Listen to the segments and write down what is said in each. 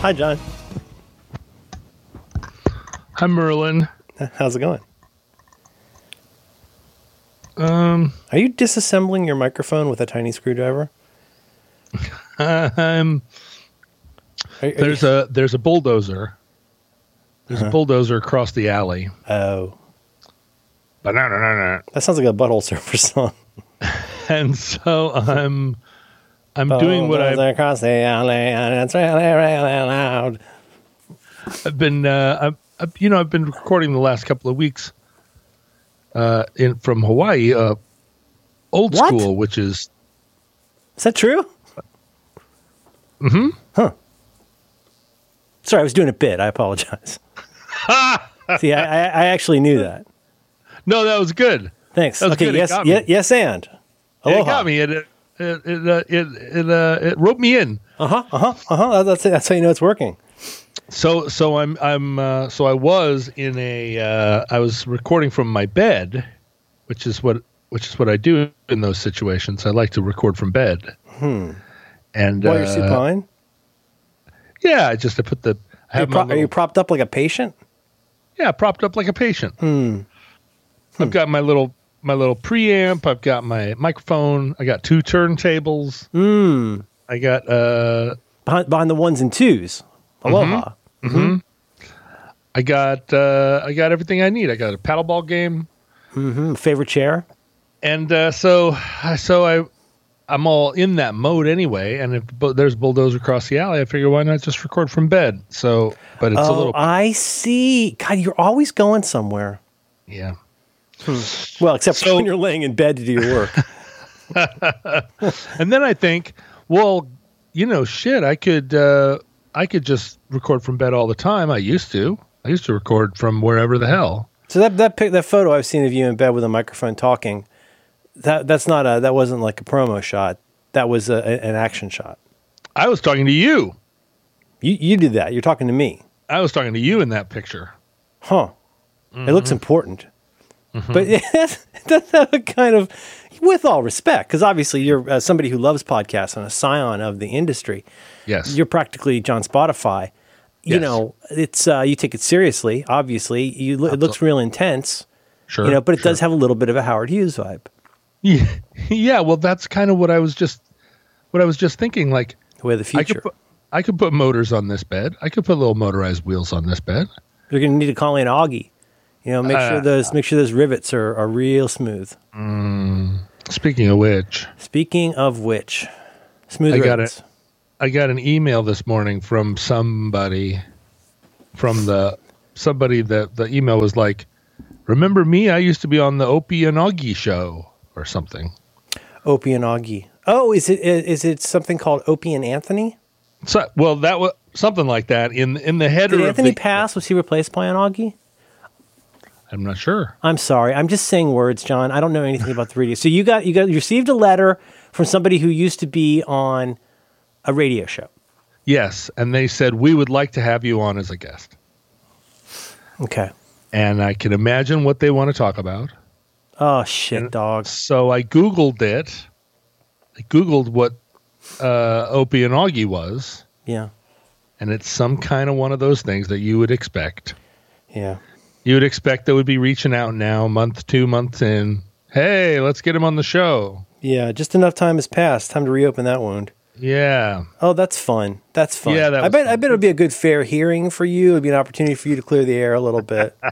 Hi, John. Hi, Merlin. How's it going? Um, Are you disassembling your microphone with a tiny screwdriver? um, Are- are there's you- a there's a bulldozer. There's Uh-huh. a bulldozer across the alley. oh, Ba-na-na-na-na. that sounds like a butthole surfer song. And so I'm I'm doing what I've, across the alley, and it's really, really loud. I've been uh, I've, you know I've been recording the last couple of weeks uh, in from Hawaii, uh, old What? school, which is Is that true? Mm-hmm. Huh. Sorry, I was doing a bit. I apologize. See, I, I, I actually knew that. no, that was good. Thanks. That was okay. good. It Yes. got Ye- yes, and. It got me. It it it uh, it it, uh, it roped me in. Uh huh. Uh huh. Uh huh. That's it. That's how you know it's working. So so I'm I'm uh, so I was in a uh, I was recording from my bed, which is what which is what I do in those situations. I like to record from bed. Hmm. And While you're uh, supine, yeah, I just I put the I are you, pro- my are you propped up like a patient? yeah propped up like a patient. Hmm. I've got my little my little preamp. I've got my microphone. I got two turntables. Hmm. I got uh Behind, behind the ones and twos. Aloha. I got uh I got everything I need. I got a paddleball game. hmm Favorite chair? and uh, so so I I'm all in that mode anyway. And if bu- there's bulldozer across the alley, I figure why not just record from bed? So, but it's a oh, little I see. God, you're always going somewhere. yeah. Well, except So- when you're laying in bed to do your work. And then I think, well, you know, shit, I could uh, I could just record from bed all the time. I used to. I used to record from wherever the hell. so that that pic, that photo I've seen of you in bed with a microphone talking, that that's not a that wasn't like a promo shot. That was a, an action shot. I was talking to you. You you did that. You're talking to me. I was talking to you in that picture. Huh. It Mm-hmm. looks important. But it does have a kind of, with all respect, because obviously you're uh, somebody who loves podcasts and a scion of the industry. Yes. You're practically John Spotify. You Yes. know, it's uh, you take it seriously. Obviously, you lo- it looks real intense. sure. You know, but it sure. does have a little bit of a Howard Hughes vibe. Yeah, yeah. Well, that's kind of what I was just what I was just thinking. Like, The way of the I future. could put, I could put motors on this bed. I could put little motorized wheels on this bed. You're going to need to call in Augie. You know, make sure Uh, those make sure those rivets are, are real smooth. Speaking of which, Speaking of which, smooth I got rivets. I got an email this morning from somebody from the somebody that the email was like, "Remember me? I used to be on the Opie and Augie show or something." Opie and Augie. Oh, is it is it something called Opie and Anthony? So, well, that was something like that in in the header. Did of Anthony the- pass? Was he replaced by an Augie? I'm not sure. I'm sorry. I'm just saying words, John. I don't know anything about the radio. So you got you got you received a letter from somebody who used to be on a radio show. Yes, and they said we would like to have you on as a guest. Okay. and I can imagine what they want to talk about. Oh shit, dog. So I Googled it. I Googled what uh, Opie and Augie was, Yeah. and it's some kind of one of those things that you would expect. Yeah. You would expect they would be reaching out now, month, two months in. Hey, let's get him on the show. Yeah. Just enough time has passed. Time to reopen that wound. Yeah. Oh, that's fun. That's fun. Yeah, that I bet. I bet it'll be a good fair hearing for you. It'd be an opportunity for you to clear the air a little bit.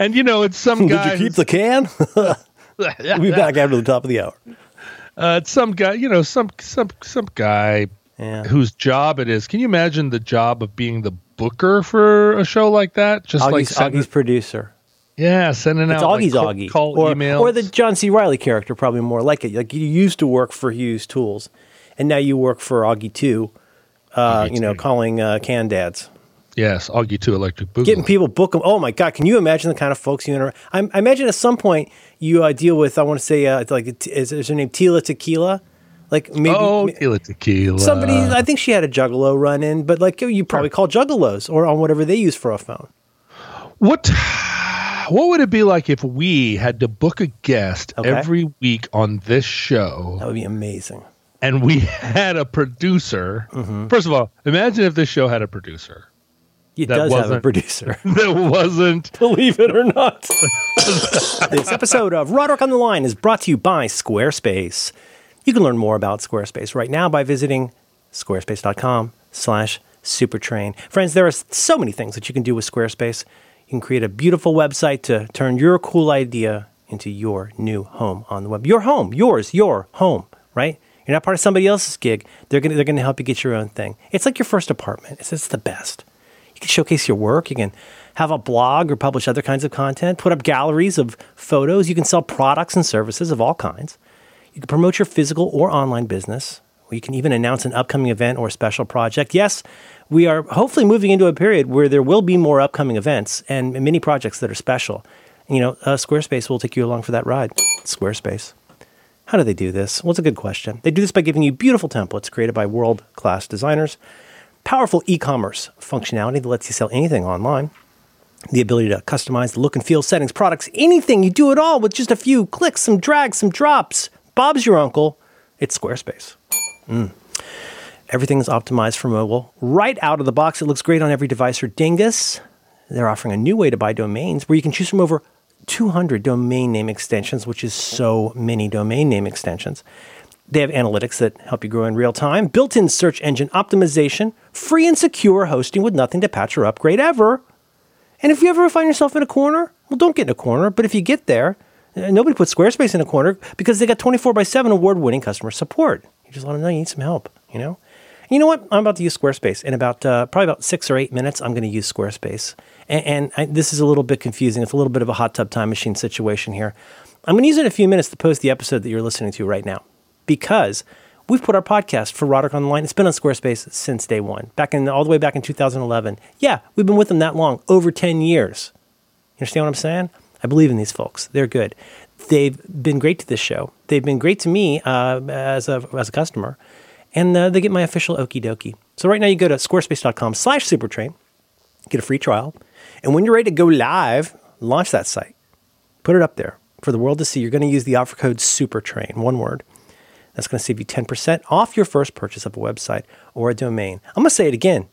And you know, it's some guy. Did you keep the can? we'll be back after the top of the hour. uh, it's some guy. You know, some some some guy Yeah. whose job it is. Can you imagine the job of being the booker for a show like that? Just like Augie's, sending, Augie's producer. yeah, sending It's out like, Augie's cold Augie. call or, emails. or the John C. Reilly character, probably more like it. Like you used to work for Hughes Tools, and now you work for Augie Two. Uh, Augie you know, 2. calling uh, can dads, yes, Augie two electric boogaloo. getting people book them. Oh my god, can you imagine the kind of folks you interact? I, I imagine at some point you uh, deal with. I want to say uh, like is, is her name Tila Tequila? Like maybe oh, tequila, tequila. somebody. I think she had a Juggalo run in, but like you probably call Juggalos or on whatever they use for a phone. What what would it be like if we had to book a guest Okay. every week on this show? That would be amazing. and we had a producer. Mm-hmm. First of all, imagine if this show had a producer It That does have a producer. that wasn't. Believe it or not. this episode of Roderick on the Line is brought to you by Squarespace. You can learn more about Squarespace right now by visiting squarespace.com slash supertrain. Friends, there are so many things that you can do with Squarespace. You can create a beautiful website to turn your cool idea into your new home on the web. Your home, yours, your home, right? You're not part of somebody else's gig. They're gonna they're gonna help you get your own thing. It's like your first apartment. It's, it's the best. You can showcase your work. You can have a blog or publish other kinds of content, put up galleries of photos. You can sell products and services of all kinds. You can promote your physical or online business. You can even announce an upcoming event or special project. Yes, we are hopefully moving into a period where there will be more upcoming events and many projects that are special. You know, uh, Squarespace will take you along for that ride. Squarespace. How do they do this? Well, it's a good question. They do this by giving you beautiful templates created by world class designers, powerful e commerce functionality that lets you sell anything online, the ability to customize the look and feel, settings, products, anything. You do it all with just a few clicks, some drags, some drops. Bob's your uncle. It's Squarespace. Mm. Everything is optimized for mobile. Right out of the box, it looks great on every device or dingus. They're offering a new way to buy domains where you can choose from over 200 domain name extensions, which is so many domain name extensions. They have analytics that help you grow in real time, built in search engine optimization, free and secure hosting with nothing to patch or upgrade ever. And if you ever find yourself in a corner, well, don't get in a corner. But if you get there, nobody puts Squarespace in a corner because they got 24 by 7 award winning customer support. You just let them know you need some help, you know? You know what? I'm about to use Squarespace. In about uh, probably about six or eight minutes, I'm going to use Squarespace. And, and I, this is a little bit confusing. It's a little bit of a hot tub time machine situation here. I'm going to use it in a few minutes to post the episode that you're listening to right now because we've put our podcast for Roderick Online. It's been on Squarespace since day one, back in all the way back in 2011. Yeah, we've been with them that long, over 10 years. You understand what I'm saying? I believe in these folks. They're good. They've been great to this show. They've been great to me uh, as a as a customer, and uh, they get my official okie dokie. So right now, you go to squarespace.com slash supertrain, get a free trial, and when you're ready to go live, launch that site, put it up there for the world to see. You're going to use the offer code SUPERTRAIN, one word. That's going to save you 10% off your first purchase of a website or a domain. I'm going to say it again.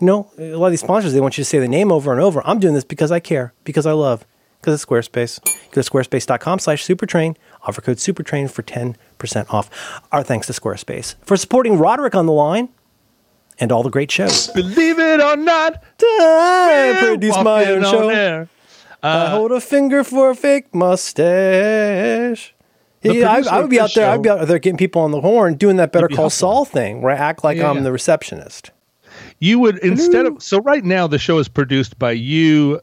You know, a lot of these sponsors, they want you to say the name over and over. I'm doing this because I care, because I love, because it's Squarespace. Go to squarespace.com slash supertrain. Offer code supertrain for 10% off. Our thanks to Squarespace for supporting Roderick on the line and all the great shows. Believe it or not, I produce my own show. air. I uh, hold a finger for a fake mustache. Yeah, I, I would be out there. I'd be out there getting people on the horn, doing that Better Call hustling. Saul thing, where I act like Yeah, I'm yeah. the receptionist. You would instead of so right now the show is produced by you,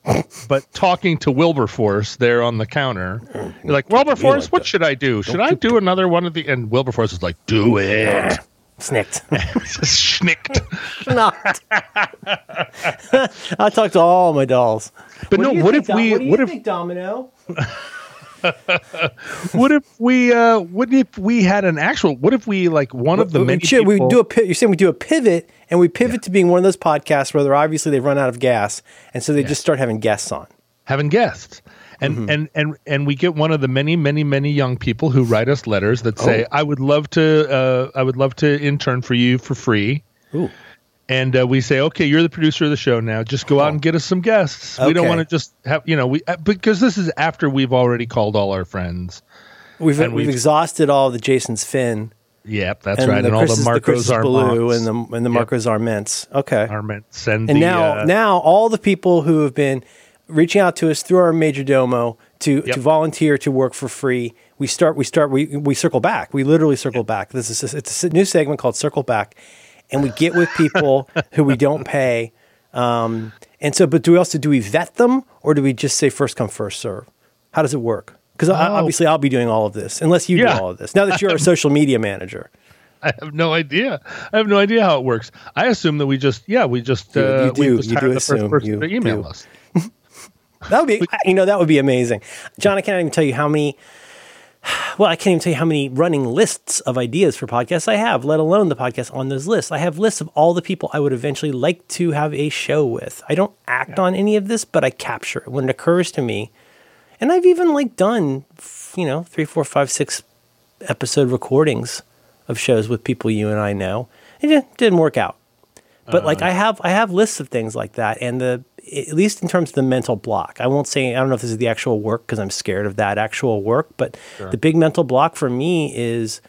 but talking to Wilberforce there on the counter. You're like Wilberforce, like what that. should I do? Should I do another one of the? And Wilberforce is like, do it. Snicked. Schnicked. Not. I talk to all my dolls. But no, do what if we? What do you What if? think, Domino? What if we? uh What if we had an actual? What if we like one of the many people? we do a you're saying we do a pivot, and we pivot to being one of those podcasts where they're obviously they've run out of gas, and so they just start having guests on. having guests. And, Mm-hmm. and and and we get one of the many many many young people who write us letters that say Oh. I would love to uh, I would love to intern for you for free Ooh. And uh, we say okay you're the producer of the show now. Just go out and get us some guests. We don't want to just have you know we uh, because this is after we've already called all our friends. We've we've, we've- exhausted all the Jason's Finn. Yep that's and right. and all Chris's, the Marcos Blue and the and the Yep. Marcos Arments. Okay. Arments and, and the, now uh, now all the people who have been reaching out to us through our major domo to Yep. to volunteer to work for free we start we start we, we circle back. We literally circle back. This is it's a new segment called circle back and we get with people who we don't pay um, and so but do we also do we vet them or do we just say first come first serve how does it work because Oh. obviously i'll be doing all of this unless you Yeah. do all of this now that you're a social media manager I have no idea. I have no idea how it works. I assume that we just, yeah, we just, You- uh, you we do. just You do the first assume. person You to email do. us. That would be, you know, that would be amazing. John, I can't even tell you how many, well, I can't even tell you how many running lists of ideas for podcasts I have, let alone the podcast on those lists. I have lists of all the people I would eventually like to have a show with. I don't act on any of this, but I capture it when it occurs to me. And I've even like done, you know, three, four, five, six episode recordings of shows with people you and I know. It didn't work out. But like uh-huh. I have I have lists of things like that, and the at least in terms of the mental block. I won't say I don't know if this is the actual work because I'm scared of that actual work, but the big mental block for me is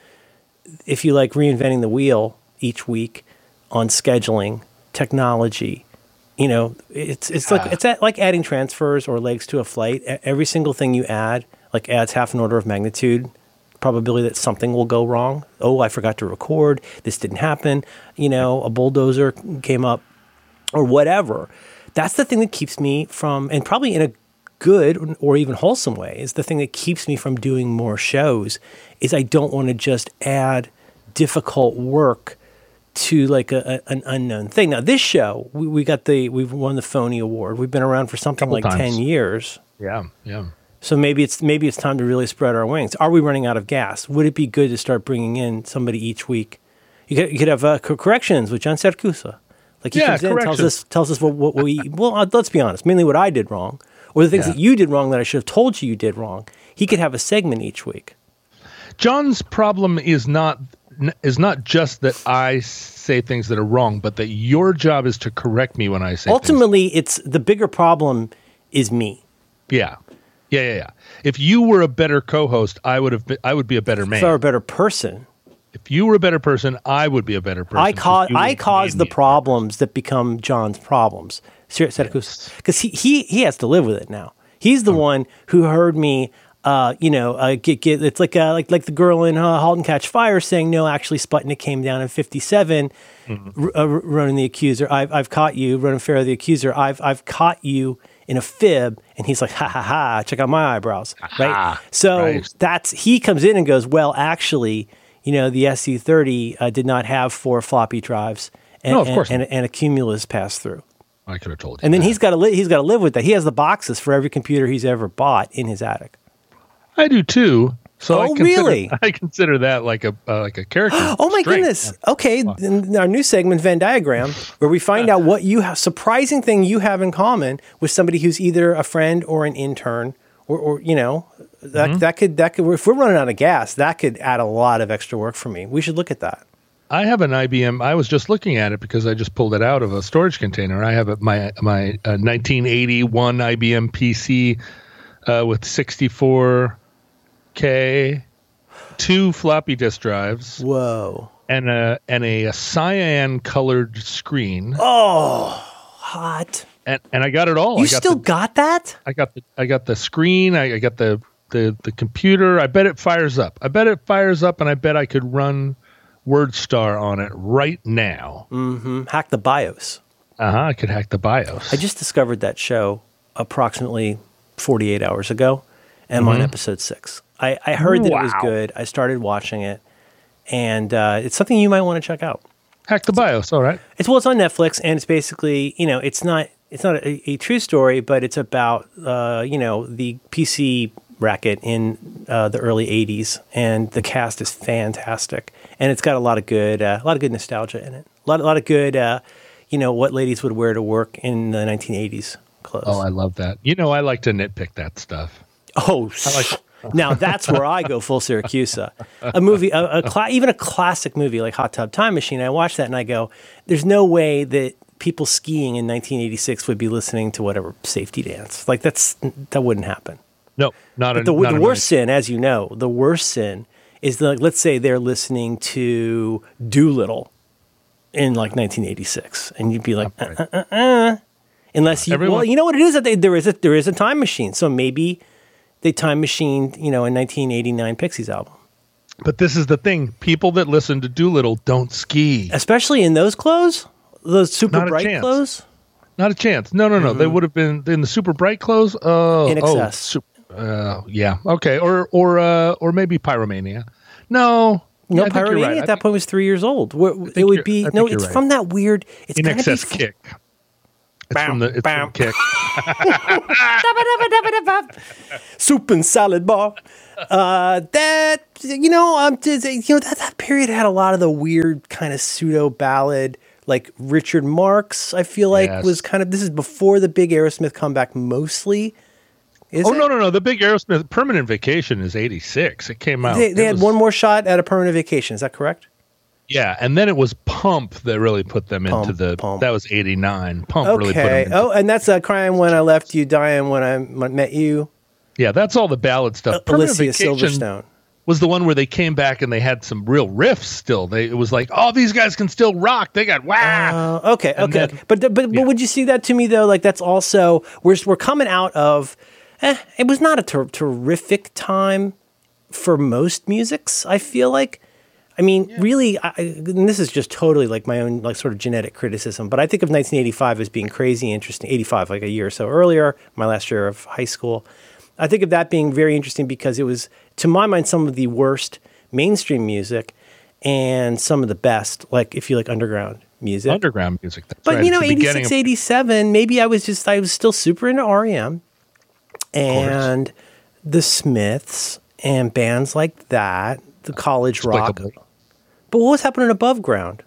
if you like reinventing the wheel each week on scheduling, technology, you know, it's it's like it's like adding transfers or legs to a flight. Every single thing you add like adds half an order of magnitude probability that something will go wrong. Oh, I forgot to record. This didn't happen. You know, a bulldozer came up or whatever. That's the thing that keeps me from, and probably in a good or even wholesome way, is the thing that keeps me from doing more shows. Is I don't want to just add difficult work to like a, a- an unknown thing. Now, this show, we, we got the we've won the Phony Award. We've been around for something Couple like times. ten years. Yeah, yeah. So maybe it's maybe it's time to really spread our wings. Are we running out of gas? Would it be good to start bringing in somebody each week? You could, you could have uh, corrections with John Siracusa. Like he Yeah, comes in, and tells us tells us what, what we well. Uh, let's be honest, mainly what I did wrong, or the things Yeah. that you did wrong that I should have told you you did wrong. He could have a segment each week. John's problem is not is not just that I say things that are wrong, but that your job is to correct me when I say things. Ultimately, it's the bigger problem is me. Yeah, yeah, yeah, yeah. If you were a better co-host, I would have. Been, I would be a better man. If I were a better person, If you were a better person, I would be a better person. I 'cause cause I have cause the problems that become John's problems. Because he, he he has to live with it now. He's the one who heard me. Uh, you know, uh, get get. It's like uh, like like the girl in uh, *Halt and Catch Fire* saying, "No, actually, Sputnik came down in '57, Mm-hmm. r- uh, the accuser. I've I've caught you, running Pharaoh the accuser. I've I've caught you in a fib." And he's like, "Ha ha ha! Check out my eyebrows." Right. So that's he comes in and goes, "Well, actually, you know, the SU30 uh, did not have four floppy drives." And, No, of course and, not. and a cumulus pass through. I could have told you. And then that. he's got to li- he's got to live with that. He has the boxes for every computer he's ever bought in his attic. I do too. So I Oh, consider, really? I consider that like a uh, like a character. Oh my trait. goodness. Okay, in our new segment Venn diagram where we find out what you have surprising thing you have in common with somebody who's either a friend or an intern or, or you know that Mm-hmm. that could that could if we're running out of gas that could add a lot of extra work for me. We should look at that. I have an IBM. I was just looking at it because I just pulled it out of a storage container. I have a, my my uh, 1981 IBM PC uh, with 64k, two floppy disk drives, Whoa. and a and a, cyan colored screen. Oh, hot. And and I got it all. You I got still the, got that? I got the I got the screen. I, I got the, the the computer. I bet it fires up. I bet it fires up, and I bet I could run WordStar on it right now. Mm, Hack the BIOS. Uh huh. I could hack the BIOS. I just discovered that show approximately 48 hours ago, and I'm on episode six. I, I heard that it was Mm-hmm. Good. I started watching it, and uh, it's something you might want to check out. hack the BIOS. All right. It's well, it's on Netflix, and it's basically you know it's not it's not a, a true story, but it's about uh, you know the PC racket in uh, the early '80s, and the cast is fantastic, and it's got a lot of good uh, a lot of good nostalgia in it. A lot a lot of good uh, you know what ladies would wear to work in the 1980s clothes. Oh, I love that. You know, I like to nitpick that stuff. Oh, now that's where I go full Siracusa. A movie, a, a cla- even a classic movie like Hot Tub Time Machine. I watch that and I go, "There's no way that people skiing in 1986 would be listening to whatever safety dance. Like that's that wouldn't happen." No, not a The, not the worst sin, as you know, the worst sin is the, like, let's say they're listening to Doolittle in like 1986, and you'd be like, uh, uh, uh, uh. unless you, well, you know what it is that they, there is a there is a time machine, so maybe they time machined, you know, a 1989 Pixies album, But this is the thing: people that listen to Doolittle don't ski. especially in those clothes, those super Not bright chance. clothes. Not a chance. No, no, no. They would have been in the super bright clothes. Oh, In oh, excess. Uh, yeah. Okay. Or or uh, or maybe pyromania. No. No, I Pyromania right. At that point was three years old. It would be no, it's right. from that weird. It's in gotta be excess kick. It's Bam, from the it's bam. from kick. soup and salad bar. Uh, that you know, um, you know that that period had a lot of the weird kind of pseudo ballad, like Richard Marx. I feel like Yes. was kind of this is before the big Aerosmith comeback, mostly. Is Oh it? no no no! The big Aerosmith Permanent Vacation is '86. It came out. They, they had was- one more shot at a permanent vacation. Is that correct? Yeah, and then it was Pump that really put them into the. Pump. That was '89. Pump really put them. Okay. Into, Oh, and that's uh, crying when I left you, dying when I met you. yeah, that's all the ballad stuff. Permanent Alicia Vacation Silverstone. was the one where they came back and they had some real riffs. Still, they it was like, oh, these guys can still rock. They got wow. Uh, okay, And okay. then- but but, but yeah. would you see that to me though? Like that's also we're we're coming out of. Eh, it was not a ter- terrific time for most musics. I feel like. I mean, really, I, this is just totally like my own like sort of genetic criticism. But I think of 1985 as being crazy interesting. 85, like a year or so earlier, my last year of high school. I think of that being very interesting because it was, to my mind, some of the worst mainstream music and some of the best, like if you like underground music. Underground music. That's But right. you know, It's 86, of- 87, maybe I was just, I was still super into REM and the Smiths and bands like that, the college rock. But what was happening above ground?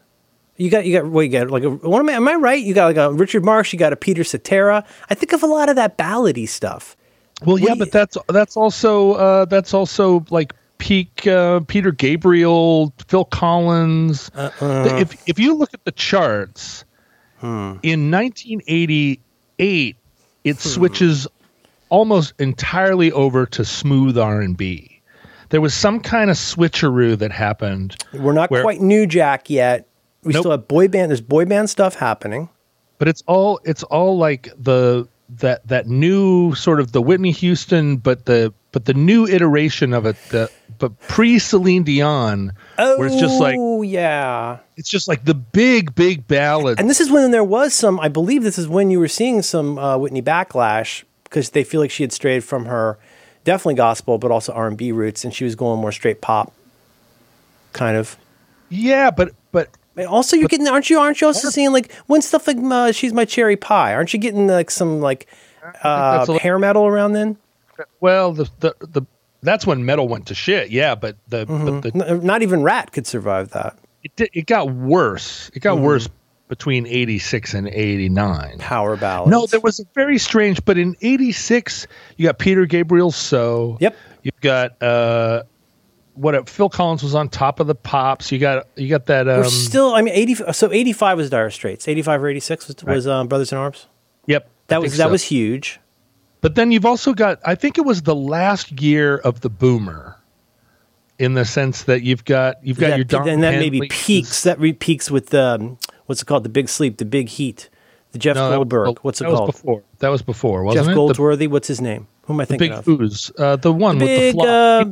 You got, you got, what you got? Like, a, what am I, am I right? You got like a Richard Marx, you got a Peter Cetera. I think of a lot of that ballady stuff. Well, yeah, but that's that's also uh, that's also like peak uh, Peter Gabriel, Phil Collins. Uh-uh. If if you look at the charts Hmm. in 1988, it switches almost entirely over to smooth R and B. There was some kind of switcheroo that happened, We're not Where- quite New Jack yet. We Nope. still have boy band. There's boy band stuff happening. but it's all it's all like the that that new sort of the Whitney Houston, but the but the new iteration of it, the but pre Celine Dion, Oh, where it's just like yeah. it's just like the big big ballad. And this is when there was some. I believe this is when you were seeing some uh, Whitney backlash because they feel like she had strayed from her definitely gospel, but also R and B roots, and she was going more straight pop, kind of. yeah, but but also, you're getting aren't you aren't you also seeing like when stuff like uh, she's my cherry pie? Aren't you getting like some like uh, hair metal around then? well the the the that's when metal went to shit. Yeah, but the but the not even Ratt could survive that. it di- it got worse. It Mm-hmm. got worse between eighty six and eighty nine. Power ballads. No, there was a very strange. But in '86, you got Peter Gabriel "So." Yep. You've got uh, what? uh, Phil Collins was on top of the pops. You got you got that. Um, We're still. I mean, eighty. So eighty-five was Dire Straits. Eighty-five or eighty-six was, was um, Brothers in Arms. yep. That I was that so. was huge. But then you've also got. I think it was the last year of the boomer, in the sense that you've got you've got that, your Don then that maybe peaks. That re- peaks with um, what's it called? The Big Sleep, the Big Heat, the Jeff No, Goldberg. What's it called? that called? Was before. That was before, wasn't Jeff it? Goldsworthy. what's his name? Who am I The, the thinking big of? ooze. Uh, the one with the Big. flop. Uh,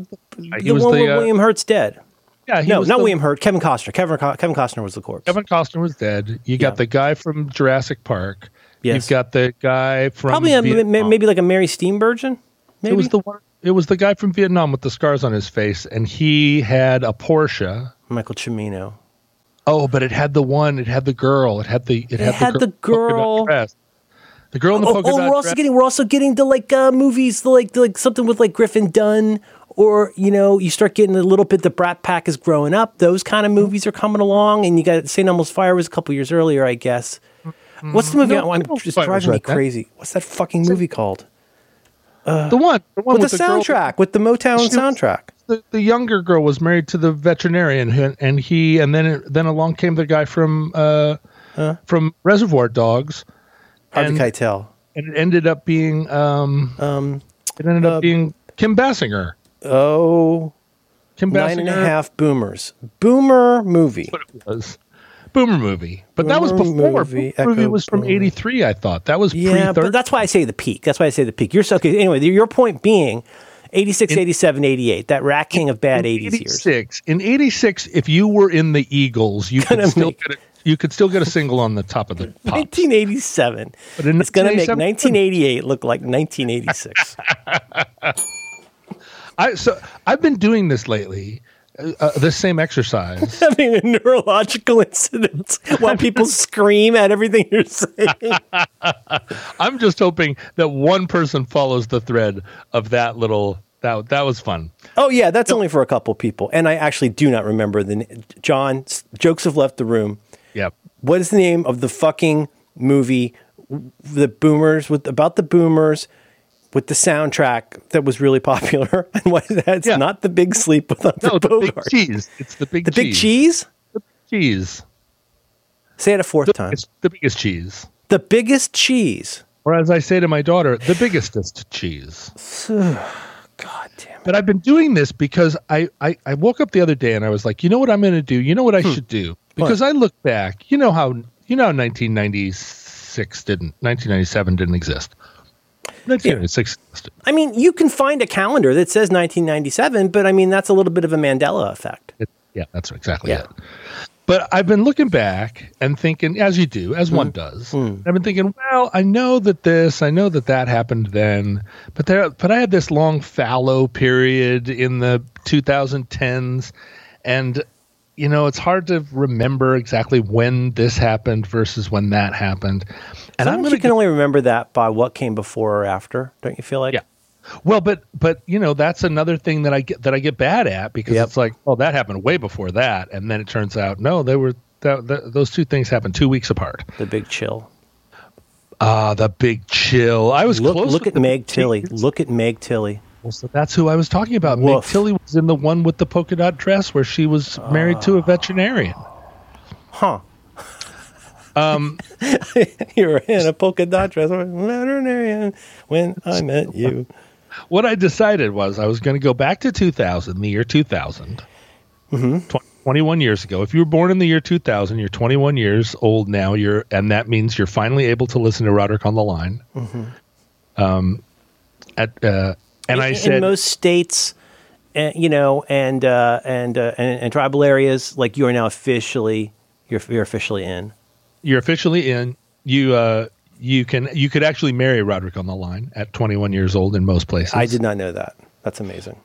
he the was one the, uh, William Hurt's dead. yeah, he No, not the- William Hurt. Kevin Costner. Kevin Kevin Costner was the corpse. Kevin Costner was dead. You got Yeah. the guy from Jurassic Park. Yes. You've got the guy from Probably a, maybe like a Mary Steenburgen. Maybe It was the one. It was the guy from Vietnam with the scars on his face, and he had a Porsche. Michael Cimino. Oh, but it had the one. It had the girl. It had the. It, had, had the, the girl. dot girl. The girl in the Oh, polka oh, dot we're also dress. getting we're also getting the like uh, movies, the, like the, like something with like Griffin Dunne, or you know, you start getting a little bit. The Brat Pack is growing up. Those kind of movies are coming along, and you got St. Elmo's Fire was a couple years earlier, I guess. What's the movie? No, I'm just driving me right crazy. What's that fucking movie called? the one. The one With, the, girl- soundtrack, with the Motown She soundtrack. The, the younger girl was married to the veterinarian, and he, and then then along came the guy from uh, from Reservoir Dogs, Harvey and- Keitel. and it ended up being um, Um, it ended up uh, being Kim Basinger. oh, Kim Basinger. and a half boomers. Boomer movie. what it was. Boomer movie, but that was before. movie, Boomer movie was from '83. I thought that was Yeah, pre but that's why I say the peak. That's why I say the peak. You're so okay. Anyway, your point being 86, 87, 88, that rat king of bad 80s years. '86. In '86, if you were in the Eagles, you could still get a, you could still get a single on the top of the pop. 1987. But in It's going to make 1988 look like 1986. I so I've been doing this lately. Uh, uh, this same exercise. Having a neurological incident while people scream at everything you're saying. I'm just hoping that one person follows the thread of that little that that was fun. Oh yeah, that's only for a couple people, and I actually do not remember the John. Jokes have left the room. Yep. What is the name of the fucking movie? The Boomers with about the Boomers with the soundtrack that was really popular, and why that's Yeah. not the Big Sleep with Humphrey No, the big cheese. It's the big The cheese. Big Cheese. The cheese. Say it a fourth The time. biggest, the biggest cheese. The biggest cheese. Or as I say to my daughter, the biggestest cheese. God damn it. But I've been doing this because I, I, I woke up the other day and I was like, you know what I'm going to do? You know what I hmm. should do? Because I look back, you know how you know how 1996 didn't 1997 didn't exist. 1996 existed. I mean, you can find a calendar that says 1997, but I mean, that's a little bit of a Mandela effect. It- yeah, that's exactly Yeah. it. But I've been looking back and thinking, as you do, as Hmm. one does. I've been thinking, well, I know that this, I know that that happened then, but there, but I had this long fallow period in the 2010s, and you know, it's hard to remember exactly when this happened versus when that happened. And I'm going you can only remember that by what came before or after. Don't you feel like? Yeah. Well, but but you know that's another thing that I get that I get bad at because Yep. it's like, oh, that happened way before that, and then it turns out no, they were that, that, those two things happened two weeks apart. The big chill. Ah, the big chill. I was Look, close. look at Meg Tilly. Look at Meg Tilly. Well, so that's who I was talking about. Meg Woof. Tilly was in the one with the polka dot dress where she was married to a veterinarian. Huh. Um, You're in a polka dot dress. Veterinarian when I met you. what I decided was I was going to go back to 2000, the year 2000, Mm-hmm. Tw- 21 years ago. If you were born in the year 2000, you're 21 years old now. You're, and that means you're finally able to listen to Roderick on the line. Um, at uh, and I in, said, in most states, uh, you know, and uh, and, uh, and and tribal areas, like you are now officially you're you're officially in. you're officially in. You uh, you can you could actually marry Roderick on the line at 21 years old in most places. I did not know that. That's amazing.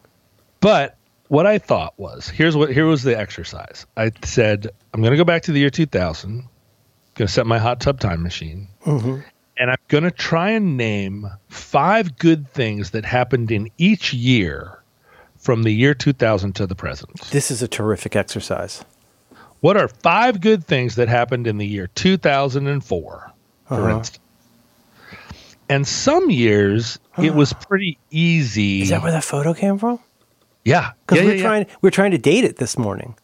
But what I thought was here's what here was the exercise. I said I'm going to go back to the year 2000. Going to set my hot tub time machine, Mm-hmm. and I'm going to try and name five good things that happened in each year from the year 2000 to the present. This is a terrific exercise. What are five good things that happened in the year 2004, for Uh-huh. instance? And some years it was pretty easy. Is that where that photo came from? yeah, Because yeah, we yeah, were yeah. trying we were trying to date it this morning,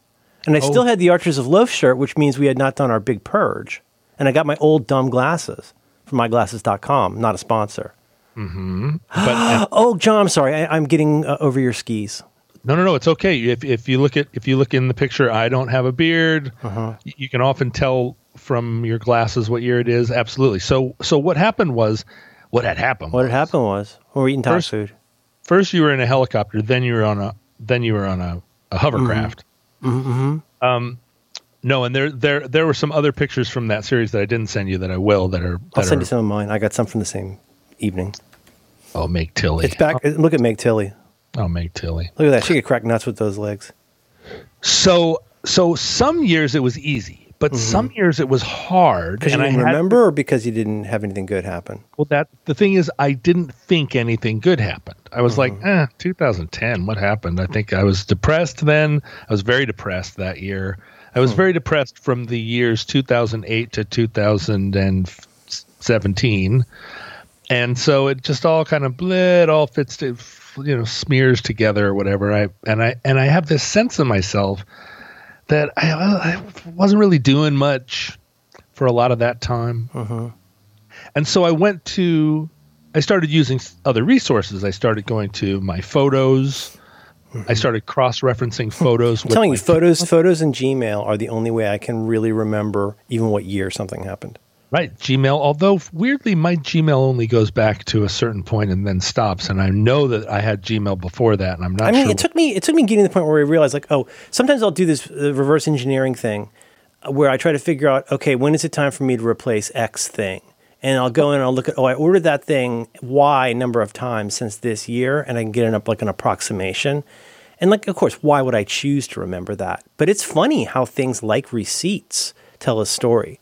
and I Oh. still had the Archers of Loaf shirt, which means we had not done our big purge. And I got my old dumb glasses from myglasses.com, not a sponsor. But and- Oh, John, I'm sorry. I, I'm getting uh, over your skis. No, no, no. It's okay. If if you look at if you look in the picture, I don't have a beard. Uh-huh. You can often tell from your glasses what year it is. Absolutely. So so what happened was, what had happened? What was, had happened was we were eating top First- food. First, you were in a helicopter. Then you were on a then you were on a, a hovercraft. Mm-hmm. Um, no, and there there there were some other pictures from that series that I didn't send you that I will that are. That I'll send are, you some of mine. I got some from the same evening. Oh, Meg Tilly. It's back. Look at Meg Tilly. Oh, Meg Tilly. Look at that. She could crack nuts with those legs. So so some years it was easy, but some years it was hard. Because you I didn't had- remember, or because you didn't have anything good happen. Well, that the thing is, I didn't think anything good happened. I was like, Mm-hmm. eh, 2010. What happened? I think I was depressed then. I was very depressed that year. I was very depressed from the years 2008 to 2017, and so it just all kind of bled, all fits to, you know, smears together or whatever. I and I and I have this sense of myself that I, I wasn't really doing much for a lot of that time. Mm-hmm. And so I went to, I started using other resources. I started going to my photos. Mm-hmm. I started cross referencing photos. I'm with telling you, photos, photos, and Gmail are the only way I can really remember even what year something happened. Right, Gmail. Although weirdly, my Gmail only goes back to a certain point and then stops. And I know that I had Gmail before that, and I'm not I mean, sure. it took me it took me getting to the point where I realized like, oh, sometimes I'll do this uh, reverse engineering thing uh, where I try to figure out, okay, when is it time for me to replace X thing? And I'll go in and I'll look at, oh, I ordered that thing Y number of times since this year, and I can get an up like an approximation. And like, of course, why would I choose to remember that? But it's funny how things like receipts tell a story.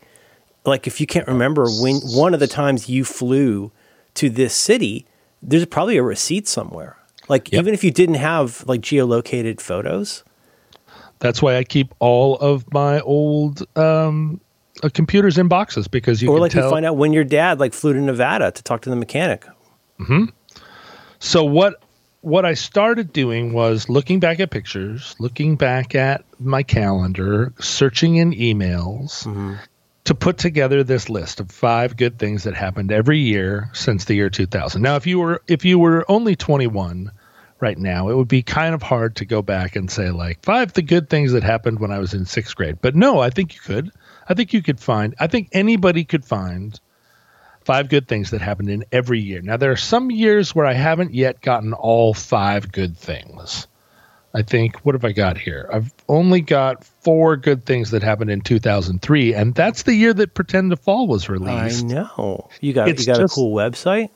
Like if you can't remember when one of the times you flew to this city, there's probably a receipt somewhere. Like Yep. even if you didn't have like geolocated photos, That's why I keep all of my old um, uh, computers in boxes because you or can like tell. you find out when your dad like flew to Nevada to talk to the mechanic. Hmm. So what what I started doing was looking back at pictures, looking back at my calendar, searching in emails to put together this list of five good things that happened every year since the year 2000. Now, if you were if you were only 21 right now, it would be kind of hard to go back and say like five the good things that happened when I was in 6th grade. But no, I think you could. I think you could find I think anybody could find five good things that happened in every year. Now, there are some years where I haven't yet gotten all five good things. I think, what have I got here? I've only got four good things that happened in 2003, and that's the year that Pretend to Fall was released. I know. You got It's you got just- a cool website.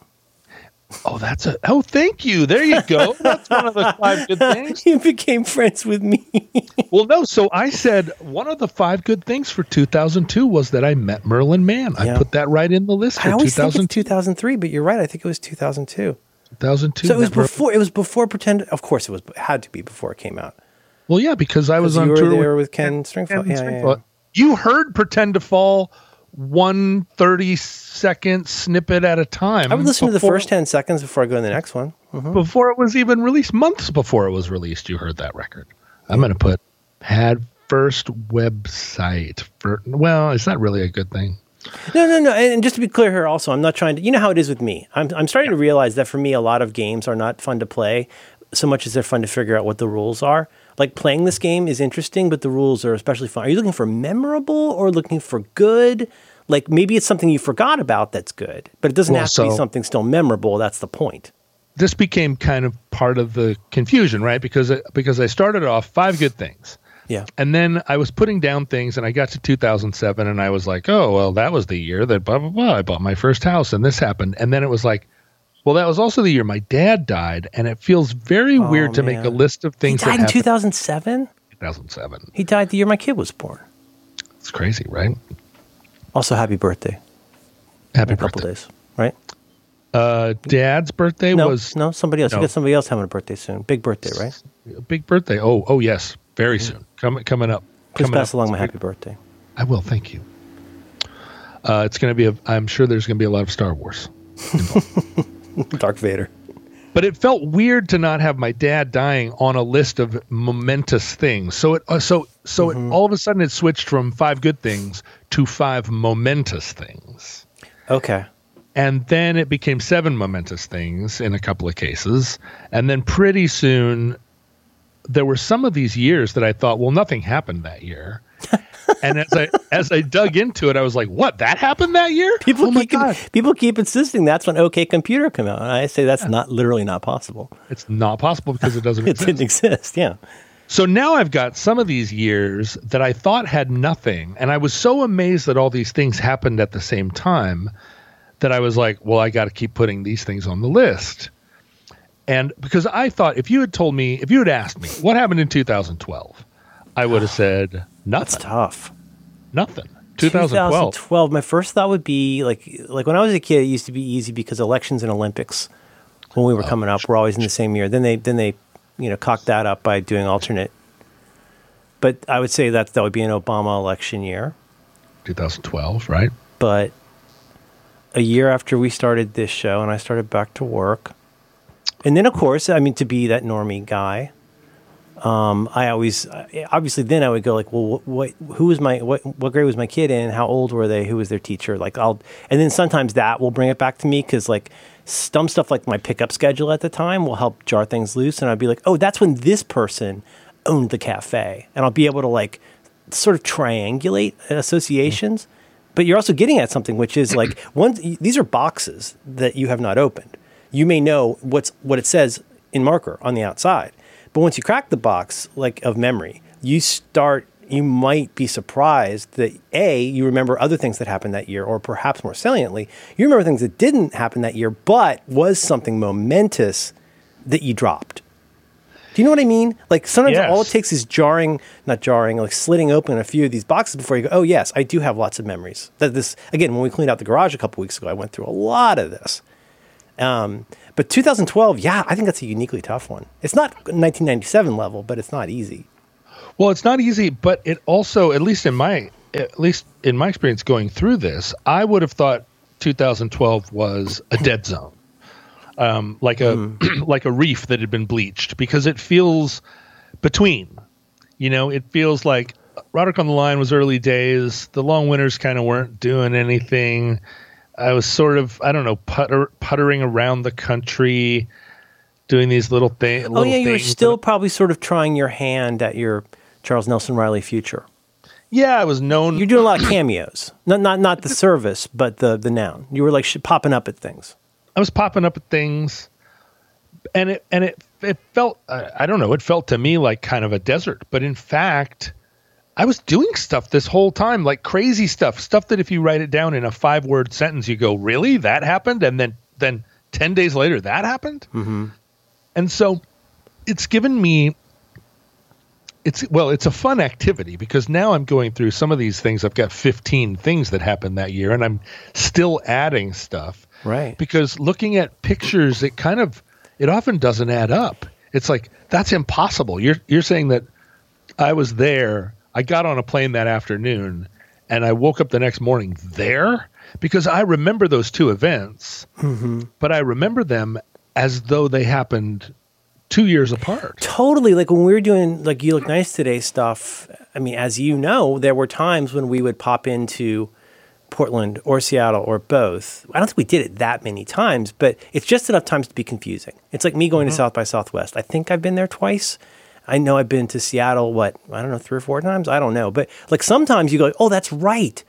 Oh, that's a. Oh, thank you. There you go. That's one of the five good things. you became friends with me. Well, no. So I said one of the five good things for 2002 was that I met Merlin Mann. Yeah. I put that right in the list I for always think 2000, it's 2003, but you're right. I think it was 2002. 2002. So it was Met before. It was before Pretend. Of course, it was. It had to be before it came out. Well, yeah, because I was on you were tour there with with Ken Stringfellow. Ken Yeah, yeah, You heard Pretend to Fall one 30 second snippet at a time. I would listen to the first 10 seconds before I go to the next one. Mhm. before it was even released. Months before it was released, you heard that record. I'm going to put had first website for. Well, it's not really a good thing. No, no, no. And just to be clear here, also, I'm not trying to. You know how it is with me. I'm, I'm starting to realize that for me, a lot of games are not fun to play so much as they're fun to figure out what the rules are. Like playing this game is interesting, but the rules are especially fun. Are you looking for memorable or looking for good? Like maybe it's something you forgot about that's good, but it doesn't Well, have to be something still memorable. That's the point. This became kind of part of the confusion, right? Because uh, because I started off five good things. Yeah. And then I was putting down things, and I got to 2007, and I was like, "Oh, well, that was the year that blah blah blah. I bought my first house, and this happened." And then it was like, "Well, that was also the year my dad died," and it feels very Oh, weird to make a list of things. He died in 2007. 2007. He died the year my kid was born. It's crazy, right? Also, happy birthday Happy in a couple birthday. days, right? Uh, Dad's birthday No, was no, somebody else. no. You got somebody else having a birthday soon. Big birthday, right? big birthday. Oh, oh yes, very soon. Coming coming up. Please Coming pass up. along my happy birthday. I will. Thank you. Uh, it's going to be a. I'm sure there's going to be a lot of Star Wars. Dark Vader. but it felt weird to not have my dad dying on a list of momentous things. So it uh, so so Mm-hmm. it, all of a sudden it switched from five good things to five momentous things. Okay. And then it became seven momentous things in a couple of cases. And then pretty soon there were some of these years that I thought, well, nothing happened that year. and as I as I dug into it, I was like, what? That happened that year? People oh keep God. people keep insisting that's when OK Computer came out. And I say that's not literally not possible. It's not possible because it doesn't It exist. didn't exist. Yeah. So now I've got some of these years that I thought had nothing. And I was so amazed that all these things happened at the same time that I was like, well, I got to keep putting these things on the list. And because I thought if you had told me, if you had asked me what happened in 2012, I would have said That's nothing. tough. Nothing. 2012. 2012. My first thought would be like like when I was a kid, it used to be easy because elections and Olympics when we were Oh, coming up were always in the same year. Then they then they you know cocked that up by doing alternate. But I would say that that would be an Obama election year. 2012, right? But a year after we started this show and I started back to work, and then of course, I mean, to be that normie guy, um, I always obviously then I would go like, well, what, what who was my what what grade was my kid in? How old were they? Who was their teacher? Like I'll and then sometimes that will bring it back to me because like some stuff like my pickup schedule at the time will help jar things loose, and I'd be like, oh, that's when this person owned the cafe, and I'll be able to like sort of triangulate associations. But you're also getting at something, which is like one. These are boxes that you have not opened. You may know what's what it says in marker on the outside, but once you crack the box, like of memory, you start. You might be surprised that a you remember other things that happened that year, or perhaps more saliently, you remember things that didn't happen that year, but was something momentous that you dropped. Do you know what I mean? Like sometimes Yes. all it takes is jarring, not jarring, like slitting open a few of these boxes before you go, oh, yes, I do have lots of memories. That this, again, when we cleaned out the garage a couple weeks ago, I went through a lot of this. Um, but 2012, yeah, I think that's a uniquely tough one. It's not 1997 level, but it's not easy. Well, it's not easy, but it also, at least in my, at least in my experience going through this, I would have thought 2012 was a dead zone. um, like a like a reef that had been bleached because it feels between. You know, it feels like Roderick on the Line was early days. The long winters kind of weren't doing anything. I was sort of I don't know putter, puttering around the country, doing these little things. Oh yeah, you were still probably sort of trying your hand at your Charles Nelson Reilly future. Yeah, I was known. You're doing a lot of cameos, not not not the service, but the the noun. You were like sh- popping up at things. I was popping up at things, and it and it it felt uh, I don't know. It felt to me like kind of a desert, but in fact, I was doing stuff this whole time, like crazy stuff, stuff that if you write it down in a five word sentence, you go, "Really, that happened?" And then then ten days later, that happened. Mm-hmm. And so, it's given me. It's well, it's a fun activity because now I'm going through some of these things. I've got 15 things that happened that year, and I'm still adding stuff Right. because looking at pictures it kind of it often doesn't add up it's like that's impossible you're you're saying that i was there i got on a plane that afternoon and i woke up the next morning there because i remember those two events mm-hmm. but i remember them as though they happened two years apart Totally. Like when we were doing like You Look Nice Today stuff, I mean, as you know, there were times when we would pop into Portland or Seattle or both. I don't think we did it that many times, but it's just enough times to be confusing. It's like me going to mm-hmm. South by Southwest. I think I've been there twice. I know I've been to Seattle, what, I don't know, three or four times? I don't know. But like sometimes you go, oh, that's right.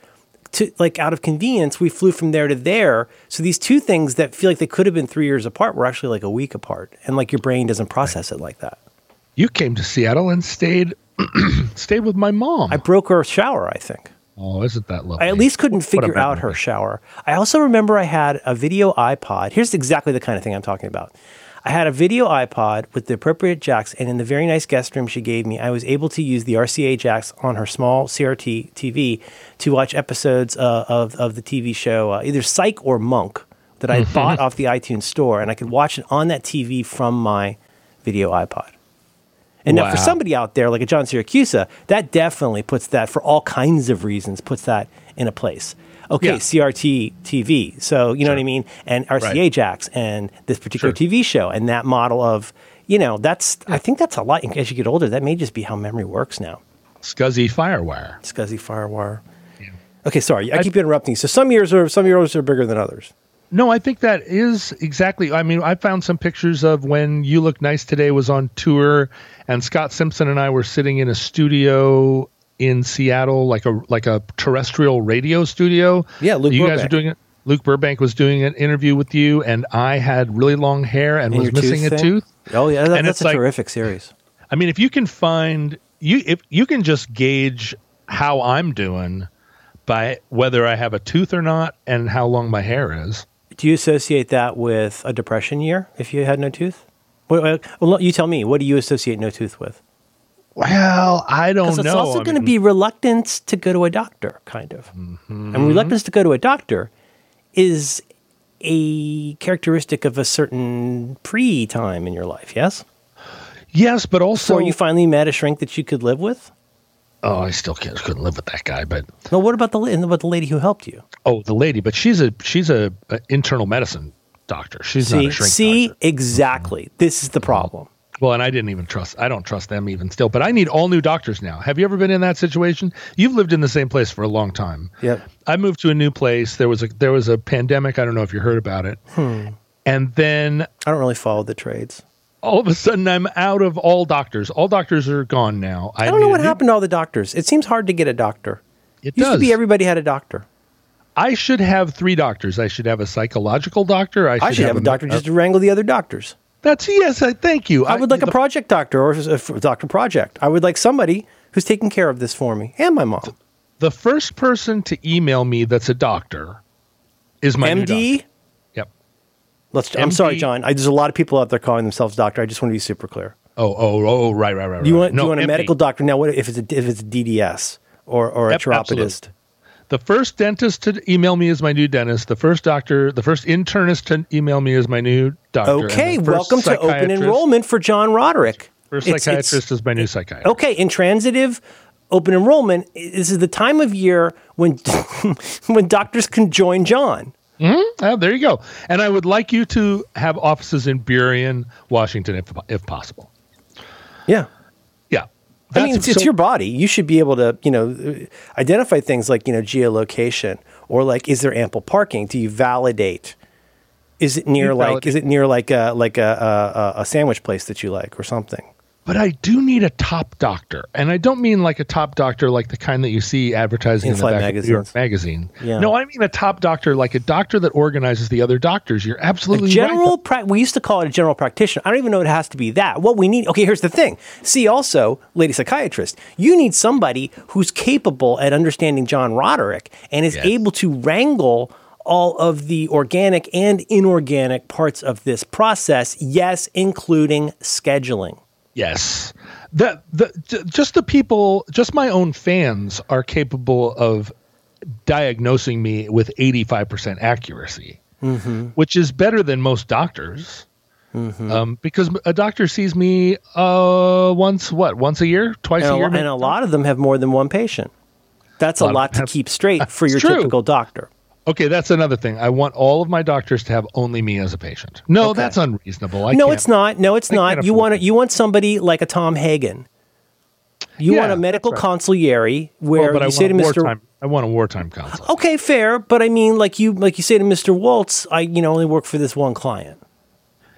To, like out of convenience, we flew from there to there. So these two things that feel like they could have been three years apart were actually like a week apart. And like your brain doesn't process it like that. you came to seattle and stayed stayed with my mom I broke her shower, I think. oh isn't that lovely I at least couldn't What figure bad out her shower. I also remember I had a video iPod. Here's exactly the kind of thing I'm talking about. I had a video iPod with the appropriate jacks, and in the very nice guest room she gave me, I was able to use the RCA jacks on her small CRT TV to watch episodes uh, of, of the TV show, uh, either Psych or Monk, that I bought off the iTunes store, and I could watch it on that TV from my video iPod. And now, for somebody out there like a John Siracusa, that definitely puts that, for all kinds of reasons, puts that in a place. Okay, Yeah. CRT TV. So, you know what I mean? And RCA Right. jacks and this particular Sure. TV show and that model of, you know, that's, I think that's a lot. As you get older, that may just be how memory works now. scuzzy firewire Scuzzy Firewire. Okay, sorry. I, keep interrupting. So some years are some years are bigger than others. No, I think that is exactly. I mean, I found some pictures of when You Look Nice Today was on tour, and Scott Simpson and I were sitting in a studio in Seattle, like a like a terrestrial radio studio. Yeah, Luke you guys Burbank. were doing it. Luke Burbank was doing an interview with you, and I had really long hair and, And was missing tooth a thing? tooth. Oh yeah, that, And that's a like- terrific series. I mean, if you can find you, if you can just gauge how I'm doing by whether I have a tooth or not, and how long my hair is. Do you associate that with a depression year if you had no tooth? Well, you tell me. What do you associate no tooth with? Well, I don't Because know. it's also going to be reluctance to go to a doctor, kind of. Mm-hmm. And reluctance to go to a doctor is a characteristic of a certain pre time in your life, yes? Yes, but also Before you finally met a shrink that you could live with? Oh, I still can't, couldn't live with that guy. But No, what about the, about the lady who helped you? oh, the lady, but she's a she's a, a internal medicine doctor. She's not a shrink see, doctor. exactly. This is the problem. Well, and I didn't even trust. I don't trust them even still. But I need all new doctors now. Have you ever been in that situation? You've lived in the same place for a long time. Yep. I moved to a new place. There was a there was a pandemic. I don't know if you heard about it. Hmm. And then I don't really follow the trades. All of a sudden, I'm out of all doctors. All doctors are gone now. I don't know what happened to all the doctors. It seems hard to get a doctor. It Used does. to be everybody had a doctor. I should have three doctors. I should have a psychological doctor. I should, I should have a doctor me- just to wrangle the other doctors. That's yes. I thank you. I would like a project doctor or a doctor project. I would like somebody who's taking care of this for me and my mom. the first person to email me that's a doctor is my new MD. Let's. I'm sorry, John. I, there's a lot of people out there calling themselves doctor. I just want to be super clear. Oh, oh, oh, right, right, right. Do you right. want? no, do you want a MD. medical doctor now? What if it's a if it's a DDS or or a Yep, absolutely. The first dentist to email me is my new dentist. The first doctor, the first internist to email me is my new doctor. Okay, welcome to open enrollment for John Roderick. First It's- it's- psychiatrist is my new psychiatrist. Okay, intransitive open enrollment. This is the time of year when when doctors can join John. Uh, there you go. And I would like you to have offices in Burien, Washington, if if possible. Yeah. Yeah. I mean, That's- it's, it's your body. You should be able to, you know, uh, identify things like, you know, geolocation or like, is there ample parking? Do you validate? Is it near like, validate. is it near like a, like a, a, a sandwich place that you like or something? But I do need a top doctor, and I don't mean like a top doctor like the kind that you see advertising in, the In-flight back of New York magazine. Yeah. No, I mean a top doctor like a doctor that organizes the other doctors. You're A absolutely general, right. pra- we used to call it a general practitioner. I don't even know it has to be that. What we need, okay, here's the thing. See, also, lady psychiatrist, you need somebody who's capable at understanding John Roderick and is Yes. able to wrangle all of the organic and inorganic parts of this process, yes, including scheduling. Yes. The, the just the people, just my own fans are capable of diagnosing me with 85% accuracy, which is better than most doctors. Um, because a doctor sees me uh, once, what, once a year, twice And a a, year? and a lot of them have more than one patient. That's a lot lot to have- keep straight for your true. typical doctor. Okay, that's another thing. I want all of my doctors to have only me as a patient. No, Okay. that's unreasonable. I no, it's not. No, it's I not. You want it. you want somebody like a Tom Hagen. You Yeah, want a medical right. consigliere Well, where but I you say to Mr. wartime. I want a wartime counsel. Okay, fair, but I mean, like you, like you say to Mr. Woltz, I, you know, only work for this one client.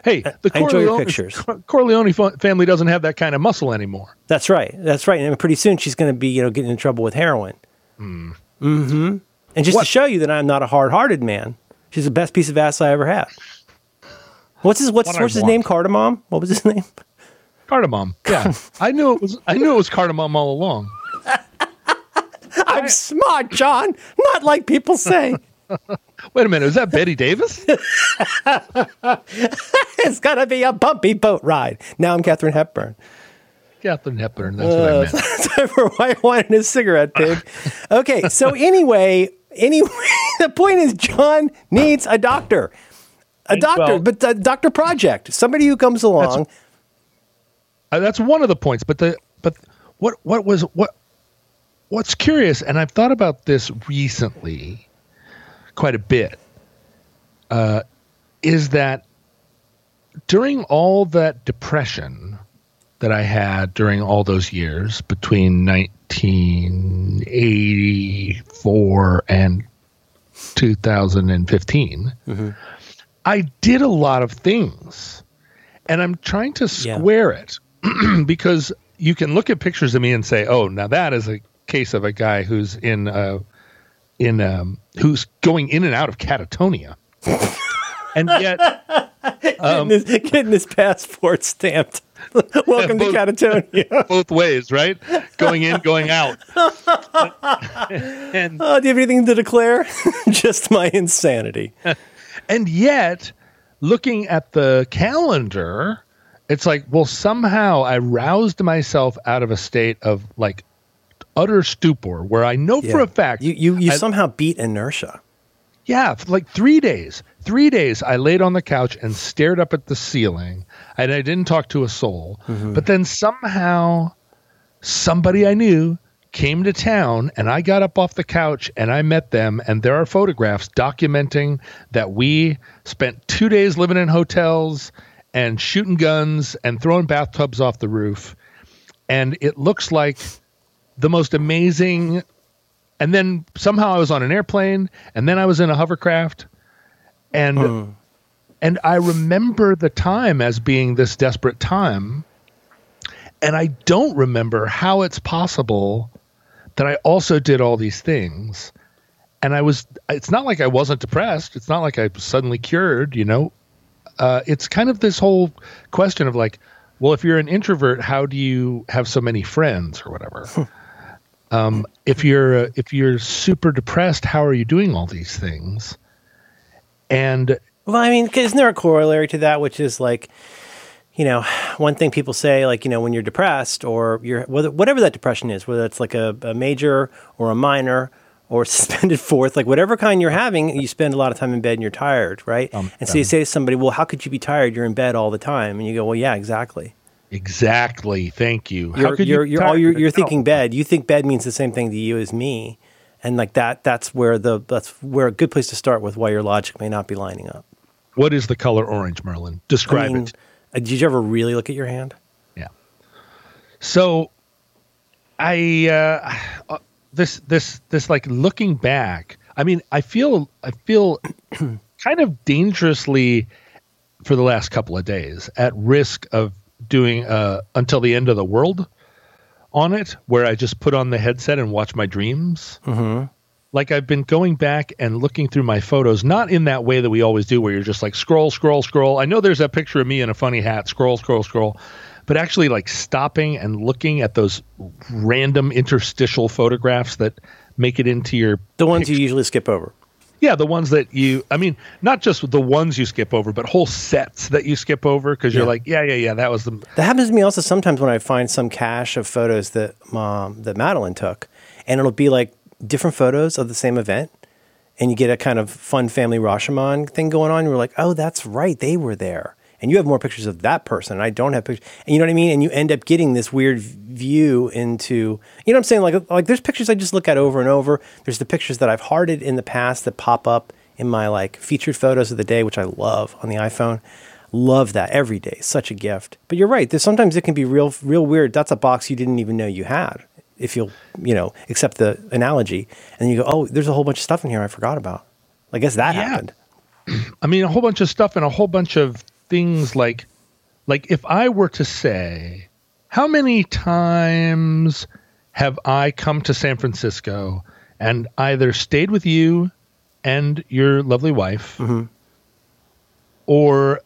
Hey, the I Corleone, pictures. Corleone family doesn't have that kind of muscle anymore. That's right. That's right. And pretty soon she's going to be, you know, getting in trouble with heroin. Mm. Hmm. And just What- to show you that I'm not a hard-hearted man, she's the best piece of ass I ever had. What's his What's, What what's his want. name? Cardamom. What was his name? Cardamom. Yeah, I knew it was. I knew it was cardamom all along. I'm smart, John. Not like people say. Wait a minute, is that Bette Davis? it's gonna be a bumpy boat ride. Now I'm Katharine Hepburn. Katharine Hepburn. That's what I uh, meant. Time for white wine and a cigarette, pig. Okay, so anyway, anyway, the point is John needs a doctor, a doctor, well- but a doctor project, somebody who comes along. Uh, that's one of the points. But the but what what was what what's curious, and I've thought about this recently, quite a bit, uh, is that during all that depression that I had during all those years between 1984 and 2015, I did a lot of things. And I'm trying to Yeah. square it because you can look at pictures of me and say, "Oh, now that is a case of a guy who's in uh, in um, who's going in and out of catatonia," and yet um, getting, his, getting his passport stamped. Welcome to Both- Catatonia. both ways, right? Going in, going out. and Oh, do you have anything to declare? Just my insanity. and yet, looking at the calendar, it's like, well, somehow I roused myself out of a state of like utter stupor where I know for a fact you you, you I- somehow beat inertia. Yeah, like three days. Three days, I laid on the couch and stared up at the ceiling, and I didn't talk to a soul. Mm-hmm. But then somehow, somebody I knew came to town, and I got up off the couch and I met them. And there are photographs documenting that we spent two days living in hotels and shooting guns and throwing bathtubs off the roof. And it looks like the most amazing and then somehow I was on an airplane, and then I was in a hovercraft, and and I remember the time as being this desperate time, and I don't remember how it's possible that I also did all these things, and I was. It's not like I wasn't depressed. It's not like I was suddenly cured. You know, uh, it's kind of this whole question of like, well, if you're an introvert, how do you have so many friends or whatever? Um, if you're uh, if you're super depressed, how are you doing all these things? And Well, I mean, isn't there a corollary to that, which is like, you know, one thing people say, like, you know, when you're depressed or you're whether, whatever that depression is, whether it's like a, a major or a minor or suspended fourth, like whatever kind you're having, you spend a lot of time in bed and you're tired, right? Um, and so you say to somebody, well, how could you be tired? You're in bed all the time. And you go, well, yeah, exactly. Exactly, thank you. You're, how could you're, you? you're, all you're, you're thinking bed. You think bed means the same thing to you as me. and like that that's where the that's where a good place to start with why your logic may not be lining up. What is the color orange, Merlin? Describe I mean, it. uh, Did you ever really look at your hand? Yeah. So, I uh, uh, this this this like looking back. I mean, I feel I feel kind of dangerously for the last couple of days at risk of doing uh, until the end of the world on it, where I just put on the headset and watch my dreams. Mm-hmm. Like I've been going back and looking through my photos, not in that way that we always do, where you're just like scroll, scroll, scroll. I know there's that picture of me in a funny hat, scroll, scroll, scroll, but actually like stopping and looking at those random interstitial photographs that make it into your The ones you usually skip over. Yeah, the ones that you, I mean, not just the ones you skip over, but whole sets that you skip over because you're Yeah. like, yeah, yeah, yeah, that was the. That happens to me also sometimes when I find some cache of photos that mom, that Madeline took, and it'll be like different photos of the same event, and you get a kind of fun family Rashomon thing going on. You're like, oh, that's right, they were there, and you have more pictures of that person. And I don't have pictures, and you know what I mean. And you end up getting this weird view into, you know, what I'm saying like like there's pictures I just look at over and over. There's the pictures that I've hearted in the past that pop up in my like featured photos of the day, which I love on the iPhone. Love that every day. Such a gift. But you're right. There's sometimes it can be real, real weird. That's a box you didn't even know you had. If you'll, you know, accept the analogy, and then you go, "Oh, there's a whole bunch of stuff in here I forgot about." I guess that Yeah. happened. I mean, a whole bunch of stuff and a whole bunch of things like, like if I were to say, how many times have I come to San Francisco and either stayed with you and your lovely wife, or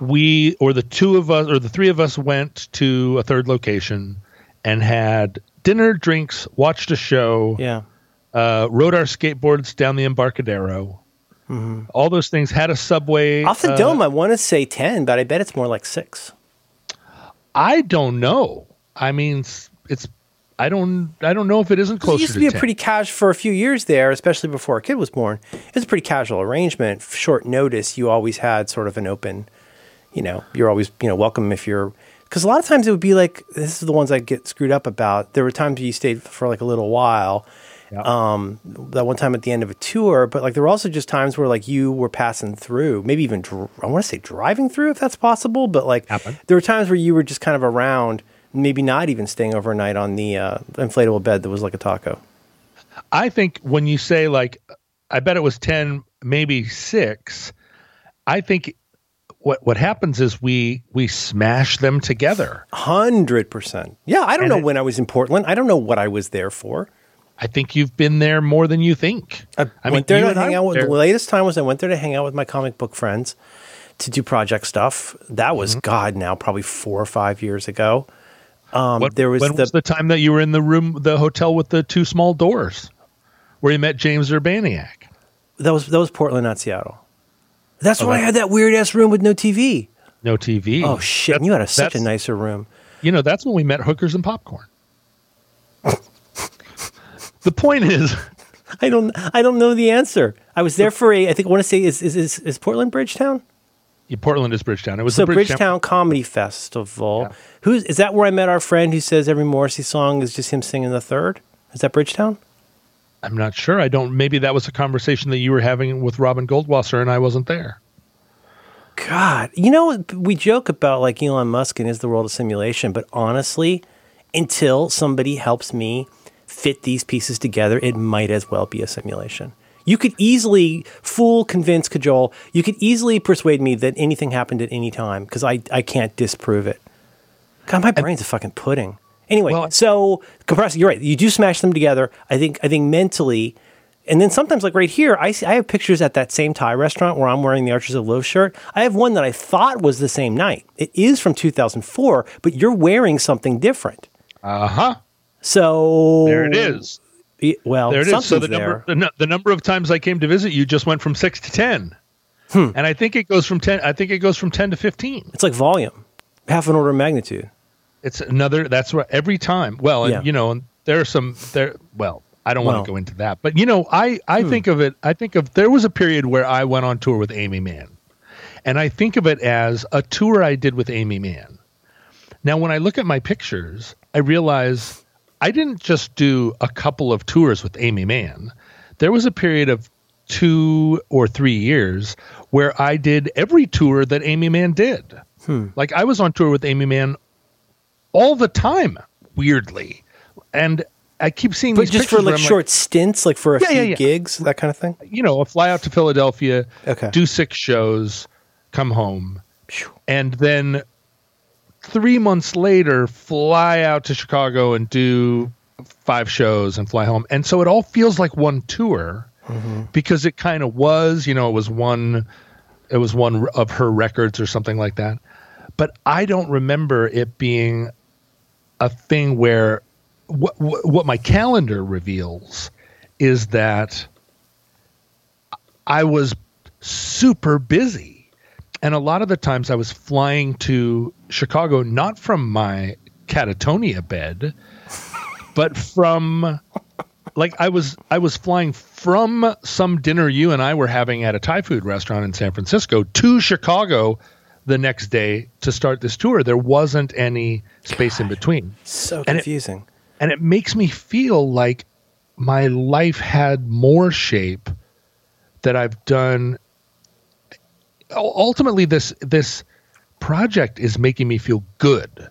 we, or the two of us, or the three of us went to a third location and had dinner, drinks, watched a show, Yeah. uh, rode our skateboards down the Embarcadero. All those things had a subway. Off the uh, dome, I want to say ten, but I bet it's more like six. I don't know. I mean, it's. I don't. I don't know if it isn't It used to to be a 10. pretty casual for a few years there, especially before a kid was born. It was a pretty casual arrangement. Short notice, you always had sort of an open, you know, you're always you know welcome if you're because a lot of times it would be like this is the ones I get screwed up about. There were times you stayed for like a little while. Um, that one time at the end of a tour, but like there were also just times where like you were passing through, maybe even dr- I want to say driving through if that's possible, but like Happened. there were times where you were just kind of around, maybe not even staying overnight on the uh, inflatable bed that was like a taco. I think when you say like, I bet it was ten, maybe six. I think what what happens is we we smash them together. Hundred percent. Yeah, I don't And know it- when I was in Portland. I don't know what I was there for. I think you've been there more than you think. I, I went mean, there to hang out with. The latest time was I went there to hang out with my comic book friends to do project stuff. That was Mm-hmm. God now probably four or five years ago. Um, What- there was when the, was the time that you were in the room, the hotel with the two small doors, where you met James Urbaniak? that was that was Portland, not Seattle. That's Oh, why I had that weird ass room with no TV. No TV. Oh shit! and you had a, such a nicer room. You know, that's when we met hookers and popcorn. The point is, I don't I don't know the answer. I was there for a I think I want to say is is is, is Portland Bridgetown? yeah, Portland is Bridgetown. It was So the Bridgetown, Comedy Festival. Yeah. Who's is that where I met our friend who says every Morrissey song is just him singing the third? Is that Bridgetown? I'm not sure. I don't. Maybe that was a conversation that you were having with Robin Goldwasser, and I wasn't there. God, you know we joke about like Elon Musk and is the world a simulation, but honestly, until somebody helps me fit these pieces together, it might as well be a simulation. You could easily fool, convince, cajole. You could easily persuade me that anything happened at any time because I, I can't disprove it. God, my brain's a fucking pudding. Anyway, Well- so compressor, you're right. You do smash them together. I think I think mentally, and then sometimes like right here, I see, I have pictures at that same Thai restaurant where I'm wearing the Archers of Loaf shirt. I have one that I thought was the same night. It is from 2004, but you're wearing something different. Uh huh. So There it is. Well, There it is. So the there. number, the, nu- the number of times I came to visit you just went from six to ten, Hmm. and I think it goes from ten. I think it goes from ten to fifteen. It's like volume, half an order of magnitude. It's another. That's right. Every time. Well, and Yeah. you know, and there are some there. Well, I don't Well. want to go into that, but you know, I I Hmm. think of it. I think of there was a period where I went on tour with Aimee Mann, and I think of it as a tour I did with Aimee Mann. Now, when I look at my pictures, I realize I didn't just do a couple of tours with Aimee Mann. There was a period of two or three years where I did every tour that Aimee Mann did. Hmm. Like I was on tour with Aimee Mann all the time, weirdly, and I keep seeing but just for like short like, stints, like for a yeah, few yeah, yeah. gigs, that kind of thing. You know, a fly out to Philadelphia, okay. do six shows, come home, and then three months later, fly out to Chicago and do five shows and fly home. And so it all feels like one tour mm-hmm. because it kind of was, you know, it was one, it was one of her records or something like that. But I don't remember it being a thing where what, what my calendar reveals is that I was super busy and a lot of the times I was flying to Chicago not from my catatonia bed, but from like I was I was flying from some dinner you and I were having at a Thai food restaurant in San Francisco to Chicago the next day to start this tour. There wasn't any space God, in between. So confusing. And it, and it makes me feel like my life had more shape that I've done ultimately this this project is making me feel good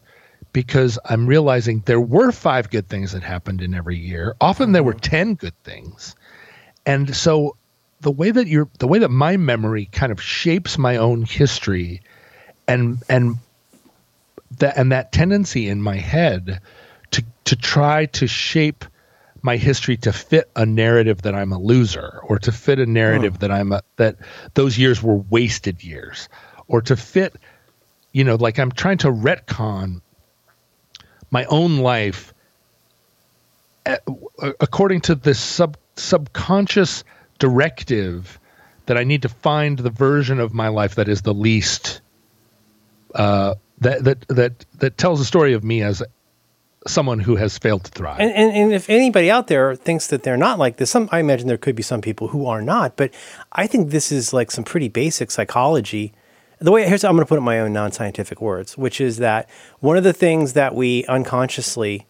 because I'm realizing there were five good things that happened in every year. Often there were mm-hmm. 10 good things. And so the way that you're the way that my memory kind of shapes my own history and and that and that tendency in my head to to try to shape my history to fit a narrative that I'm a loser or to fit a narrative hmm. that I'm a, that those years were wasted years or to fit you know like I'm trying to retcon my own life according to this sub subconscious directive that I need to find the version of my life that is the least uh, that that that that tells the story of me as someone who has failed to thrive. And, and, and, if anybody out there thinks that they're not like this, some I imagine there could be some people who are not, but I think this is like some pretty basic psychology. The way here's I'm going to put it in my own non-scientific words, which is that one of the things that we unconsciously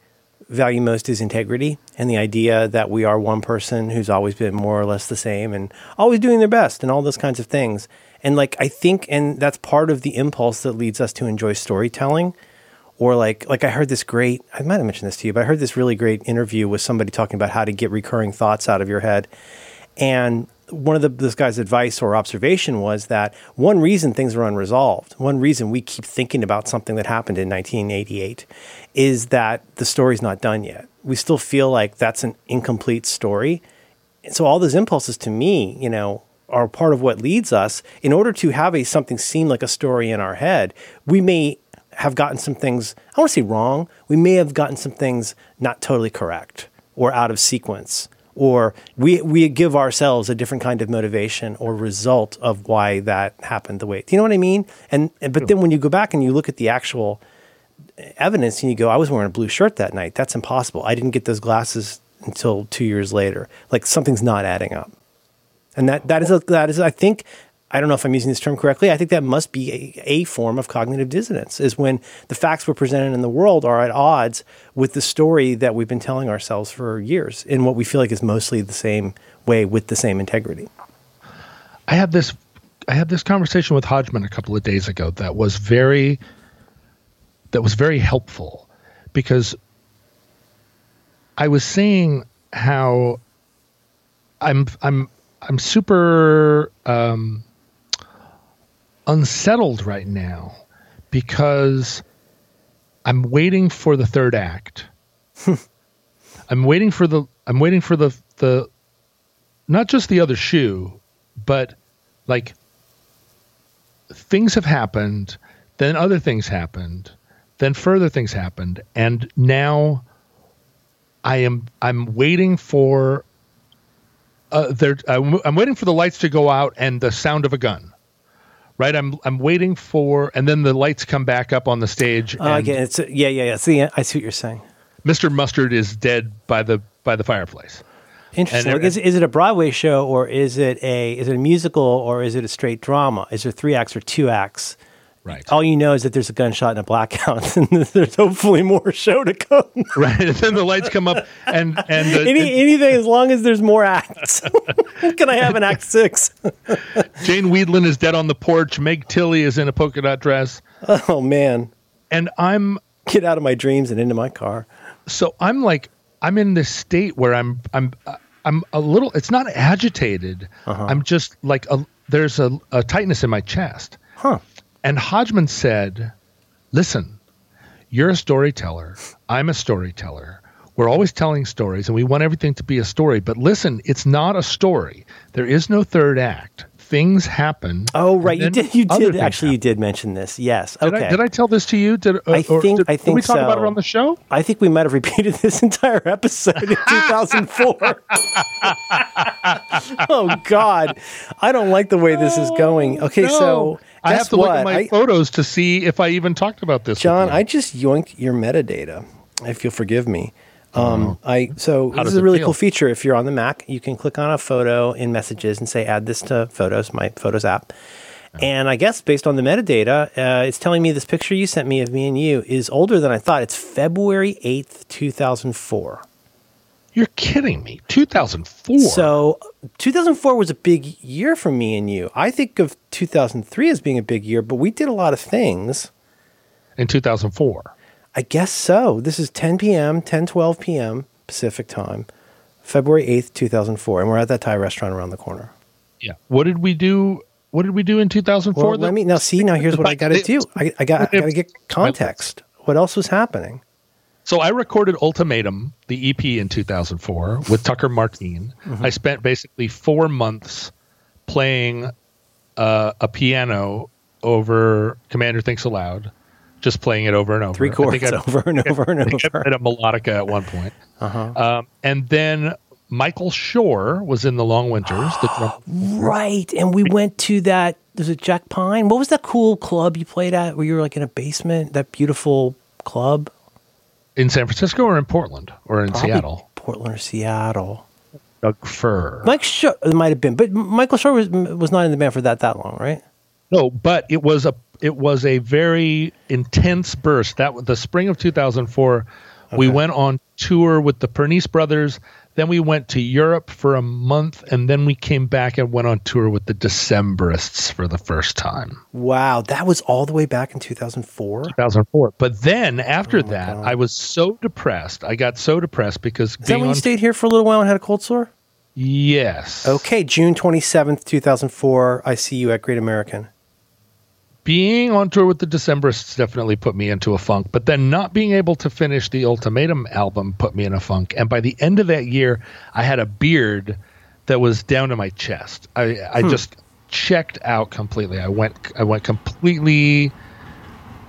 value most is integrity and the idea that we are one person who's always been more or less the same and always doing their best and all those kinds of things. And like I think and that's part of the impulse that leads us to enjoy storytelling or like like I heard this great I might have mentioned this to you, but I heard this really great interview with somebody talking about how to get recurring thoughts out of your head. And one of the, this guy's advice or observation was that one reason things are unresolved, one reason we keep thinking about something that happened in 1988 is that the story's not done yet. We still feel like that's an incomplete story. And so all those impulses to me, you know, are part of what leads us in order to have a something seem like a story in our head. We may have gotten some things, I want to say wrong, we may have gotten some things not totally correct or out of sequence. Or we, we give ourselves a different kind of motivation or result of why that happened the way. Do you know what I mean? And, and but then when you go back and you look at the actual evidence and you go, I was wearing a blue shirt that night. That's impossible. I didn't get those glasses until two years later. Like something's not adding up. And that, that is, a, that is, I think, I don't know if I'm using this term correctly. I think that must be a, a, form of cognitive dissonance, is when the facts we're presented in the world are at odds with the story that we've been telling ourselves for years in what we feel like is mostly the same way with the same integrity. I had this I had this conversation with Hodgman a couple of days ago that was very that was very helpful because I was seeing how I'm I'm I'm super um, unsettled right now because I'm waiting for the third act. I'm waiting for the I'm waiting for the the not just the other shoe, but like things have happened, then other things happened, then further things happened, and now I am I'm waiting for uh, there I'm, I'm waiting for the lights to go out and the sound of a gun right? I'm I'm waiting for, and then the lights come back up on the stage. Oh, uh, again, it's yeah, yeah, yeah. See, I see what you're saying. Mr. Mustard is dead by the by the fireplace. Interesting. Like, is, is it a Broadway show or is it a is it a musical or is it a straight drama? Is there three acts or two acts? Right. All you know is that there's a gunshot and a blackout, and there's hopefully more show to come. right. And then the lights come up, and and the, Any, anything as long as there's more acts. Can I have an act six? Jane Wiedlin is dead on the porch. Meg Tilly is in a polka dot dress, Oh man, and I'm get out of my dreams and into my car. so I'm like I'm in this state where I'm I'm I'm a little. It's not agitated. Uh-huh. I'm just like a, there's a, a tightness in my chest. Huh? And Hodgman said, Listen, you're a storyteller. I'm a storyteller. We're always telling stories and we want everything to be a story. But listen, it's not a story. There is no third act. Things happen. Oh right, you did. You did actually. You did mention this. Yes. Did, Okay. I, did I tell this to you? Did, uh, I think- did, I did we think talk about it on the show? I think we might have repeated this entire episode in 2004. oh God, I don't like the way this is going. Okay, No. so I have to what? look at my I- photos to see if I even talked about this. John. I just yoinked your metadata. If you'll forgive me. Um, I so How this is a really feel? cool feature. If you're on the Mac, you can click on a photo in Messages and say add this to Photos, my Photos app. And I guess based on the metadata, uh, it's telling me this picture you sent me of me and you is older than I thought. It's February eighth, two thousand four. You're kidding me. 2004. So 2004 was a big year for me and you. I think of 2003 as being a big year, but we did a lot of things. in 2004. I guess so. This is 10 p.m., 10, 12 p.m. Pacific time, February 8th, 2004. And we're at that Thai restaurant around the corner. Yeah. What did we do? What did we do in 2004? Well, let me now see. Now here's what I got to do. I, I got I got to get context. What else was happening? So I recorded Ultimatum, the EP, in 2004 with Tucker Martine. Mm-hmm. I spent basically four months playing uh, a piano over Commander Thinks Aloud, just playing it over and over. Three I chords think I- over and over and I think I over. played a melodica at one point. Uh-huh. Um, and then Michael Shore was in the Long Winters. The Right. And we went to that. Was it Jack Pine? What was that cool club you played at where you were like in a basement? That beautiful club? In San Francisco or in Portland or in Probably Seattle. Portland or Seattle. Doug Fir. Mike Shore it might have been, but Michael Shore was was not in the band for that that long, right? No, but it was a it was a very intense burst. That was the spring of 2004. We went on tour with the Pernice brothers. Then we went to Europe for a month, and then we came back and went on tour with the Decemberists for the first time. Wow, that was all the way back in 2004. 2004. But then after Oh that, God. I was so depressed. I got so depressed because Is that when you stayed here for a little while and had a cold sore? yes, Okay, June 27th, 2004. I see you at Great American. Being on tour with the Decemberists definitely put me into a funk, but then not being able to finish the Ultimatum album put me in a funk. And by the end of that year, I had a beard that was down to my chest. I, I hmm. just checked out completely. I went I went completely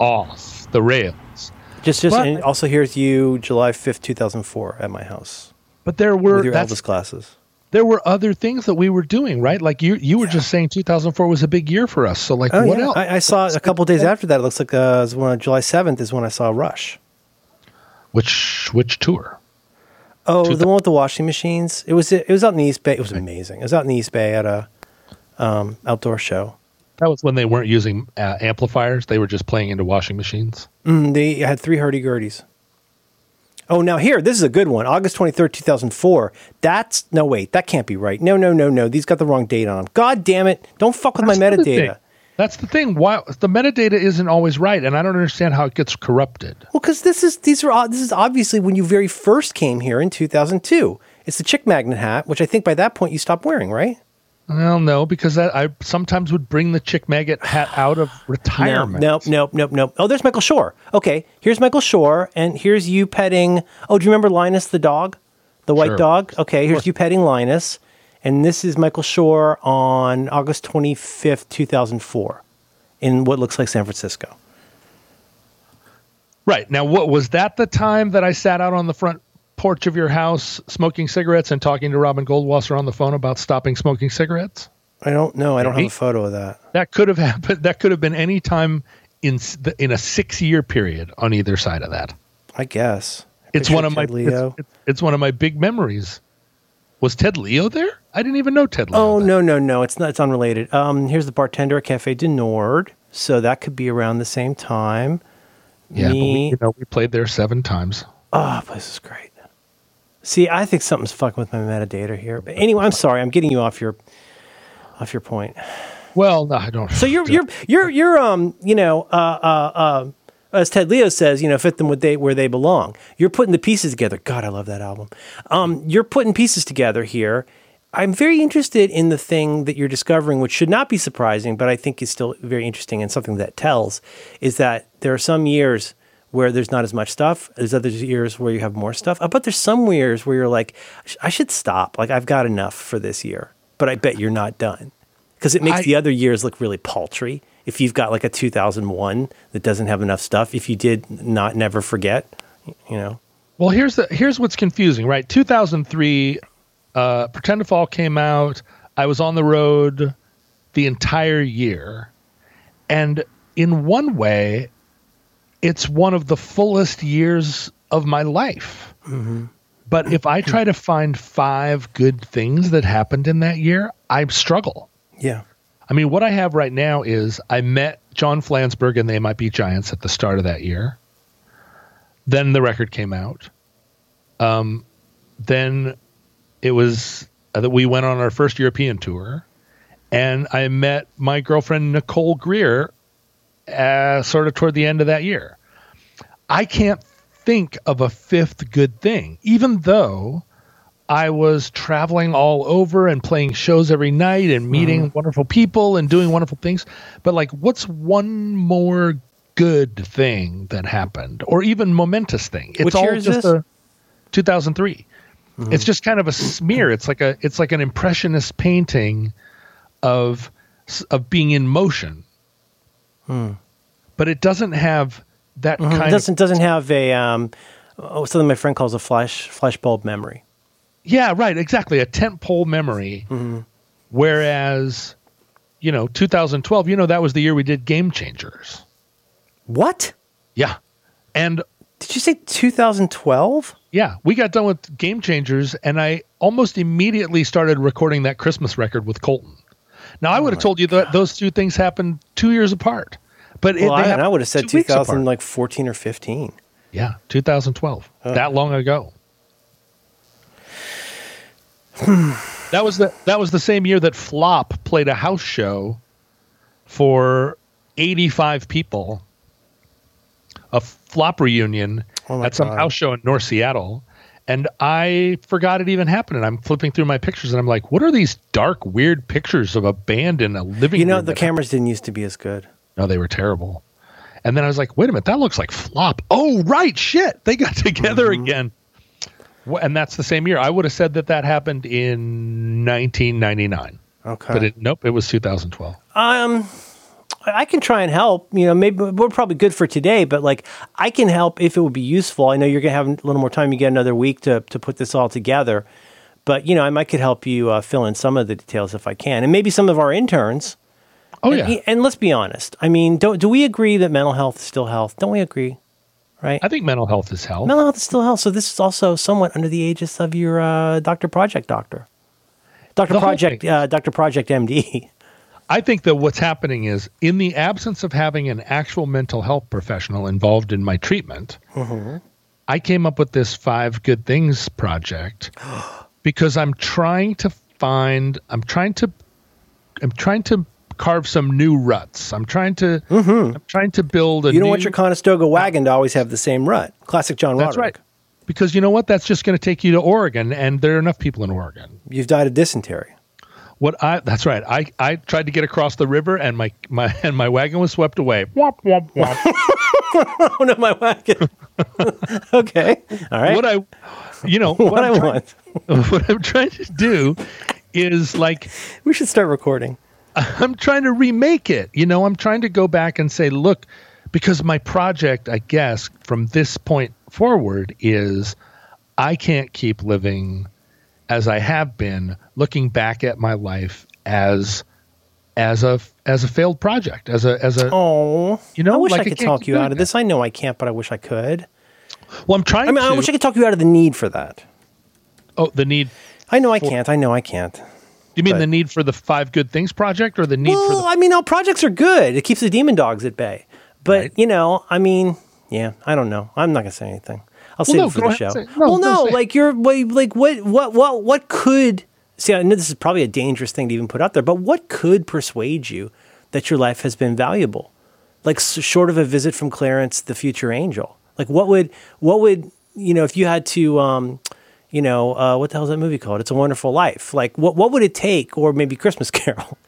off the rails. Just, just, But- and also here's you, July 5th, 2004, at my house But there were with your Elvis glasses. There were other things that we were doing, right? Like you you were just saying 2004 was a big year for us. So like Oh, what yeah. else? I, I saw a couple days after that. It looks like uh, it when, July 7th is when I saw Rush. which which tour? Oh, Two the one with the washing machines. It was it was out in the East Bay. It was amazing. It was out in the East Bay at a um, outdoor show. That was when they weren't using uh, amplifiers; they were just playing into washing machines. Mm, they had three hurdy gurdies. Oh, now here, this is a good one. August 23rd, 2004. That's, no, wait, that can't be right. No, no, no, no. These got the wrong date on them. God damn it. Don't fuck with my That's thing. metadata. That's the thing. Why the metadata isn't always right, and I don't understand how it gets corrupted. Well, because this is, these are, uh, this is obviously when you very first came here in 2002. It's the chick magnet hat, which I think by that point you stopped wearing, right? Well, no, because I, I sometimes would bring the chick maggot hat out of retirement. Nope, nope, nope, nope. Oh, there's Michael Shore. Okay, here's Michael Shore, and here's you petting. Oh, do you remember Linus the dog, the white Sure. dog? Okay, here's you petting Linus, and this is Michael Shore on August 25th, 2004, in what looks like San Francisco. Right now, what was that the time that I sat out on the front porch of your house smoking cigarettes and talking to Robin Goldwasser on the phone about stopping smoking cigarettes? I don't know. I don't have a photo of that. That could have happened. That could have been any time in the, in a six year period on either side of that. I guess It's one of my Leo. It's, it's one of my big memories. Was Ted Leo there? I didn't even know Ted Leo. Oh no, no, no! It's not. It's unrelated. Um, here's the bartender at Cafe du Nord. so that could be around the same time. Yeah, but we, you know, we played there seven times. oh, this is great. See, I think something's fucking with my metadata here. But anyway, I'm sorry, I'm getting you off your off your point. Well, no, I don't. So you're you're you're you're um you know uh uh uh as Ted Leo says you know fit them where they where they belong. You're putting the pieces together. God, I love that album. Um, you're putting pieces together here. I'm very interested in the thing that you're discovering, which should not be surprising, but I think is still very interesting and something that tells is that there are some years where there's not as much stuff. There's other years where you have more stuff. But there's some years where you're like, "I should stop. Like I've got enough for this year. But I bet you're not done because it makes I- the other years look really paltry. If you've got like a 2001 that doesn't have enough stuff, if you did not never forget, you know. Well, here's the here's what's confusing, right? 2003, uh, Pretend to Fall came out. I was on the road the entire year, and in one way, it's one of the fullest years of my life. But if I try to find five good things that happened in that year, I struggle. Yeah. I mean, what I have right now is I met John Flansburgh and They Might Be Giants at the start of that year. Then the record came out. Um, then it was uh, that we went on our first European tour, and I met my girlfriend Nicole Greer, uh, sort of toward the end of that year. I can't think of a fifth good thing, even though I was traveling all over and playing shows every night and meeting wonderful people and doing wonderful things. But like, what's one more good thing that happened, or even momentous thing? It's Which all just this? a 2003. It's just kind of a smear. It's like a it's like an impressionist painting of of being in motion. But it doesn't have that It kind doesn't doesn't have a um oh, something my friend calls a flash flashbulb memory. Yeah, right, exactly. A tent pole memory. Whereas, you know, 2012, you know, that was the year we did Game Changers. What? Yeah. And Did you say 2012? yeah, we got done with Game Changers, and I almost immediately started recording that Christmas record with Colton. Now, I oh would have told you that those two things happened two years apart. But it, Well, they I, and I would have said two weeks apart. 2000 like 14 or 15. Yeah, 2012. Oh. That long ago. that was the that was the same year that Flop played a house show for 85 people. A Flop reunion Oh at some God. house show in North Seattle. And I forgot it even happened. And I'm flipping through my pictures and I'm like, what are these dark, weird pictures of a band in a living room?" You know, the cameras didn't used to be as good. no, they were terrible. And then I was like, wait a minute, that looks like flop. Oh, right, shit. They got together Mm-hmm. again. And that's the same year. I would have said that that happened in 1999. Okay. But it, nope, it was 2012. Um, I can try and help. You know, maybe we're probably good for today, but like I can help if it would be useful. I know you're gonna have a little more time. You get another week to to put this all together, but you know, I might could help you uh, fill in some of the details if I can, and maybe some of our interns. Oh, and, yeah. And let's be honest. I mean, don't do we agree that mental health is still health? Don't we agree? Right. I think mental health is health. mental health is still health. So this is also somewhat under the aegis of your uh, Doctor Project doctor, Doctor Project, uh, Doctor Project MD. I think that what's happening is, in the absence of having an actual mental health professional involved in my treatment, mm-hmm. I came up with this five good things project because I'm trying to find, I'm trying to, I'm trying to carve some new ruts. I'm trying to, mm-hmm. I'm trying to build a You don't new, want your Conestoga wagon to always have the same rut. Classic John That's right. Because you know what? That's just going to take you to Oregon, and there are enough people in Oregon. You've died of dysentery. What I that's right. I, I tried to get across the river and my, my and my wagon was swept away. Womp womp womp. Oh no, my wagon. okay, all right. what I you know What I'm I trying- want. what I'm trying to do is like We should start recording. I'm trying to remake it. You know, I'm trying to go back and say, look, because my project, I guess, from this point forward is I can't keep living as I have been, looking back at my life as as a as a failed project, as a as a Oh, You know, I wish like I I could talk you doing out of this. I know I can't, but I wish I could. well, I'm trying I mean, to. I wish I could talk you out of the need for that. oh, the need. I know I can't. I know I can't. You mean But- the need for the Five Good Things project, or the need for Well, the? I mean, all projects are good. It keeps the demon dogs at bay. But Right. you know, I mean, yeah, I don't know. I'm not gonna say anything. I'll save no, it for the show. no, well, no, like you're like what what what what could see? I know this is probably a dangerous thing to even put out there, but what could persuade you that your life has been valuable? Like short of a visit from Clarence, the future angel. Like what would what would you know if you had to um, you know uh, what the hell is that movie called? It's a Wonderful Life. Like what what would it take, or maybe Christmas Carol?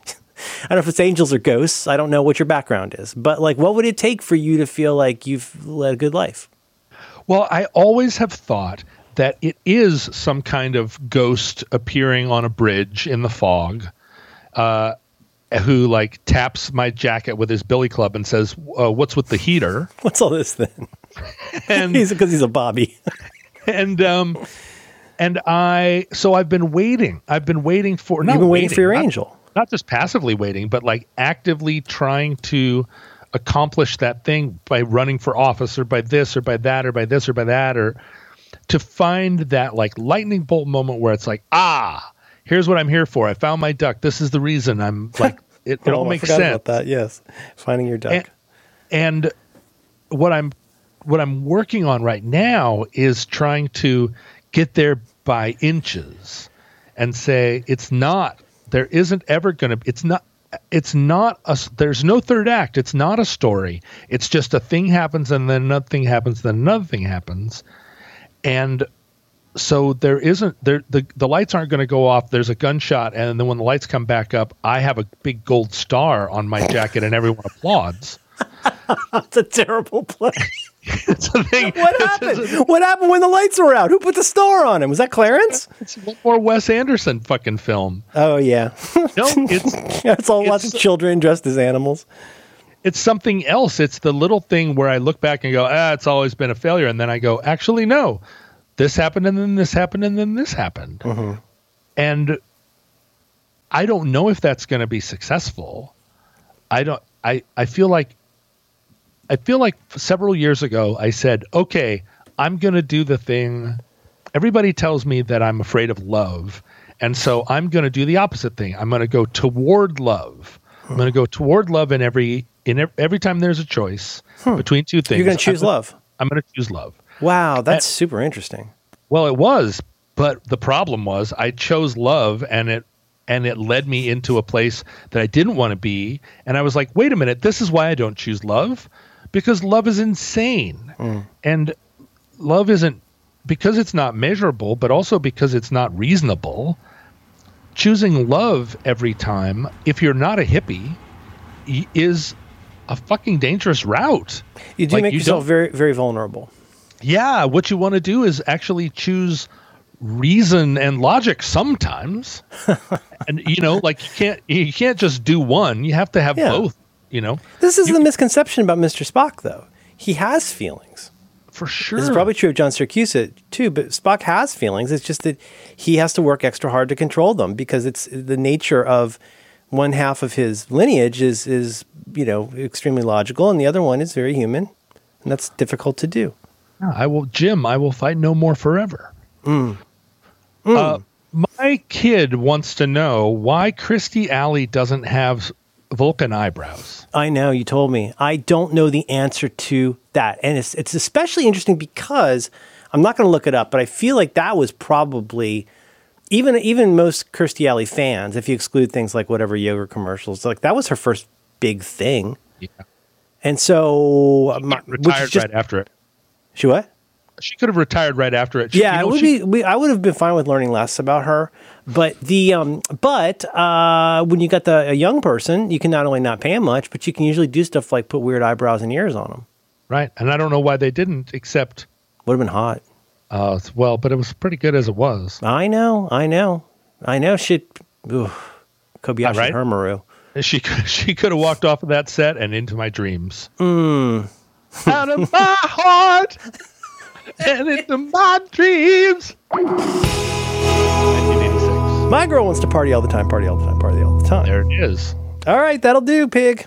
I don't know if it's angels or ghosts. I don't know what your background is, but like, what would it take for you to feel like you've led a good life? Well, I always have thought that it is some kind of ghost appearing on a bridge in the fog, uh, who like taps my jacket with his billy club and says, uh, "What's with the heater?" What's all this then? And He's because he's a Bobby. and um, and I so I've been waiting. I've been waiting for. Not You've been waiting for your not- angel. not just passively waiting, but like actively trying to accomplish that thing by running for office or by this or by that or by this or by that or to find that like lightning bolt moment where it's like, ah, here's what I'm here for. I found my duck. This is the reason I'm like, it, it Oh, all makes sense about that. Yes, finding your duck. and, and what i'm what i'm working on right now is trying to get there by inches and say it's not there isn't ever going to it's not it's not a there's no third act. It's not a story. It's just a thing happens and then another thing happens then another thing happens. And so there isn't there the, the lights aren't going to go off. There's a gunshot and then when the lights come back up i have a big gold star on my jacket and everyone applauds. That's a terrible play. it's a thing What happened? what happened when the lights were out? Who put the star on him? Was that Clarence? it's one more wes anderson fucking film Oh yeah, no it's that's all. Lots of children dressed as animals. it's something else it's the little thing where i look back and go ah it's always been a failure and then i go actually no this happened and then this happened and then this happened and i don't know if that's going to be successful i don't i i feel like i feel like several years ago i said okay i'm going to do the thing. Everybody tells me that i'm afraid of love. And so i'm going to do the opposite thing. I'm going to go toward love. I'm going to go toward love in every in ev- every time there's a choice hmm. between two things. You're going to choose I'm gonna- love. i'm going to choose love. Wow, that's super interesting. well, it was, but the problem was I chose love and it and it led me into a place that I didn't want to be. And I was like, "Wait a minute, this is why I don't choose love because love is insane." Mm. And love isn't because it's not measurable, but also because it's not reasonable. Choosing love every time if you're not a hippie is a fucking dangerous route. You do Like, make you yourself very very vulnerable. Yeah, what you want to do is actually choose reason and logic sometimes. and you know, like you can't you can't just do one. You have to have Yeah. both, you know. This is the misconception about Mr. Spock, though. He has feelings. For sure. This is probably true of John Siracusa too, but Spock has feelings. It's just that he has to work extra hard to control them because it's the nature of one half of his lineage is is you know extremely logical, and the other one is very human, and that's difficult to do. I will Jim, I will fight no more forever. Mm. Uh, my kid wants to know why Kirstie Alley doesn't have Vulcan eyebrows. I know you told me. I don't know the answer to that, and it's it's especially interesting because I'm not going to look it up, but I feel like that was probably even even most Kirstie Alley fans, if you exclude things like whatever yogurt commercials, like that was her first big thing, Yeah. and so uh, my, which is Retired just right after it. she what? She could have retired right after it. She- Yeah, you know, it would she- be. We, I would have been fine with learning less about her, but the um, but uh, when you got the a young person, you can not only not pay them much, but you can usually do stuff like put weird eyebrows and ears on them. right. And I don't know why they didn't, except Would have been hot. uh, well, but it was pretty good as it was. I know, I know, I know. Shit, ooh, Kobayashi right? Hermaru. She could, she could have walked off of that set and into my dreams. Hmm. Out of my heart and into my dreams. 1986. My girl wants to party all the time, party all the time, party all the time. There it is. All right, that'll do, pig.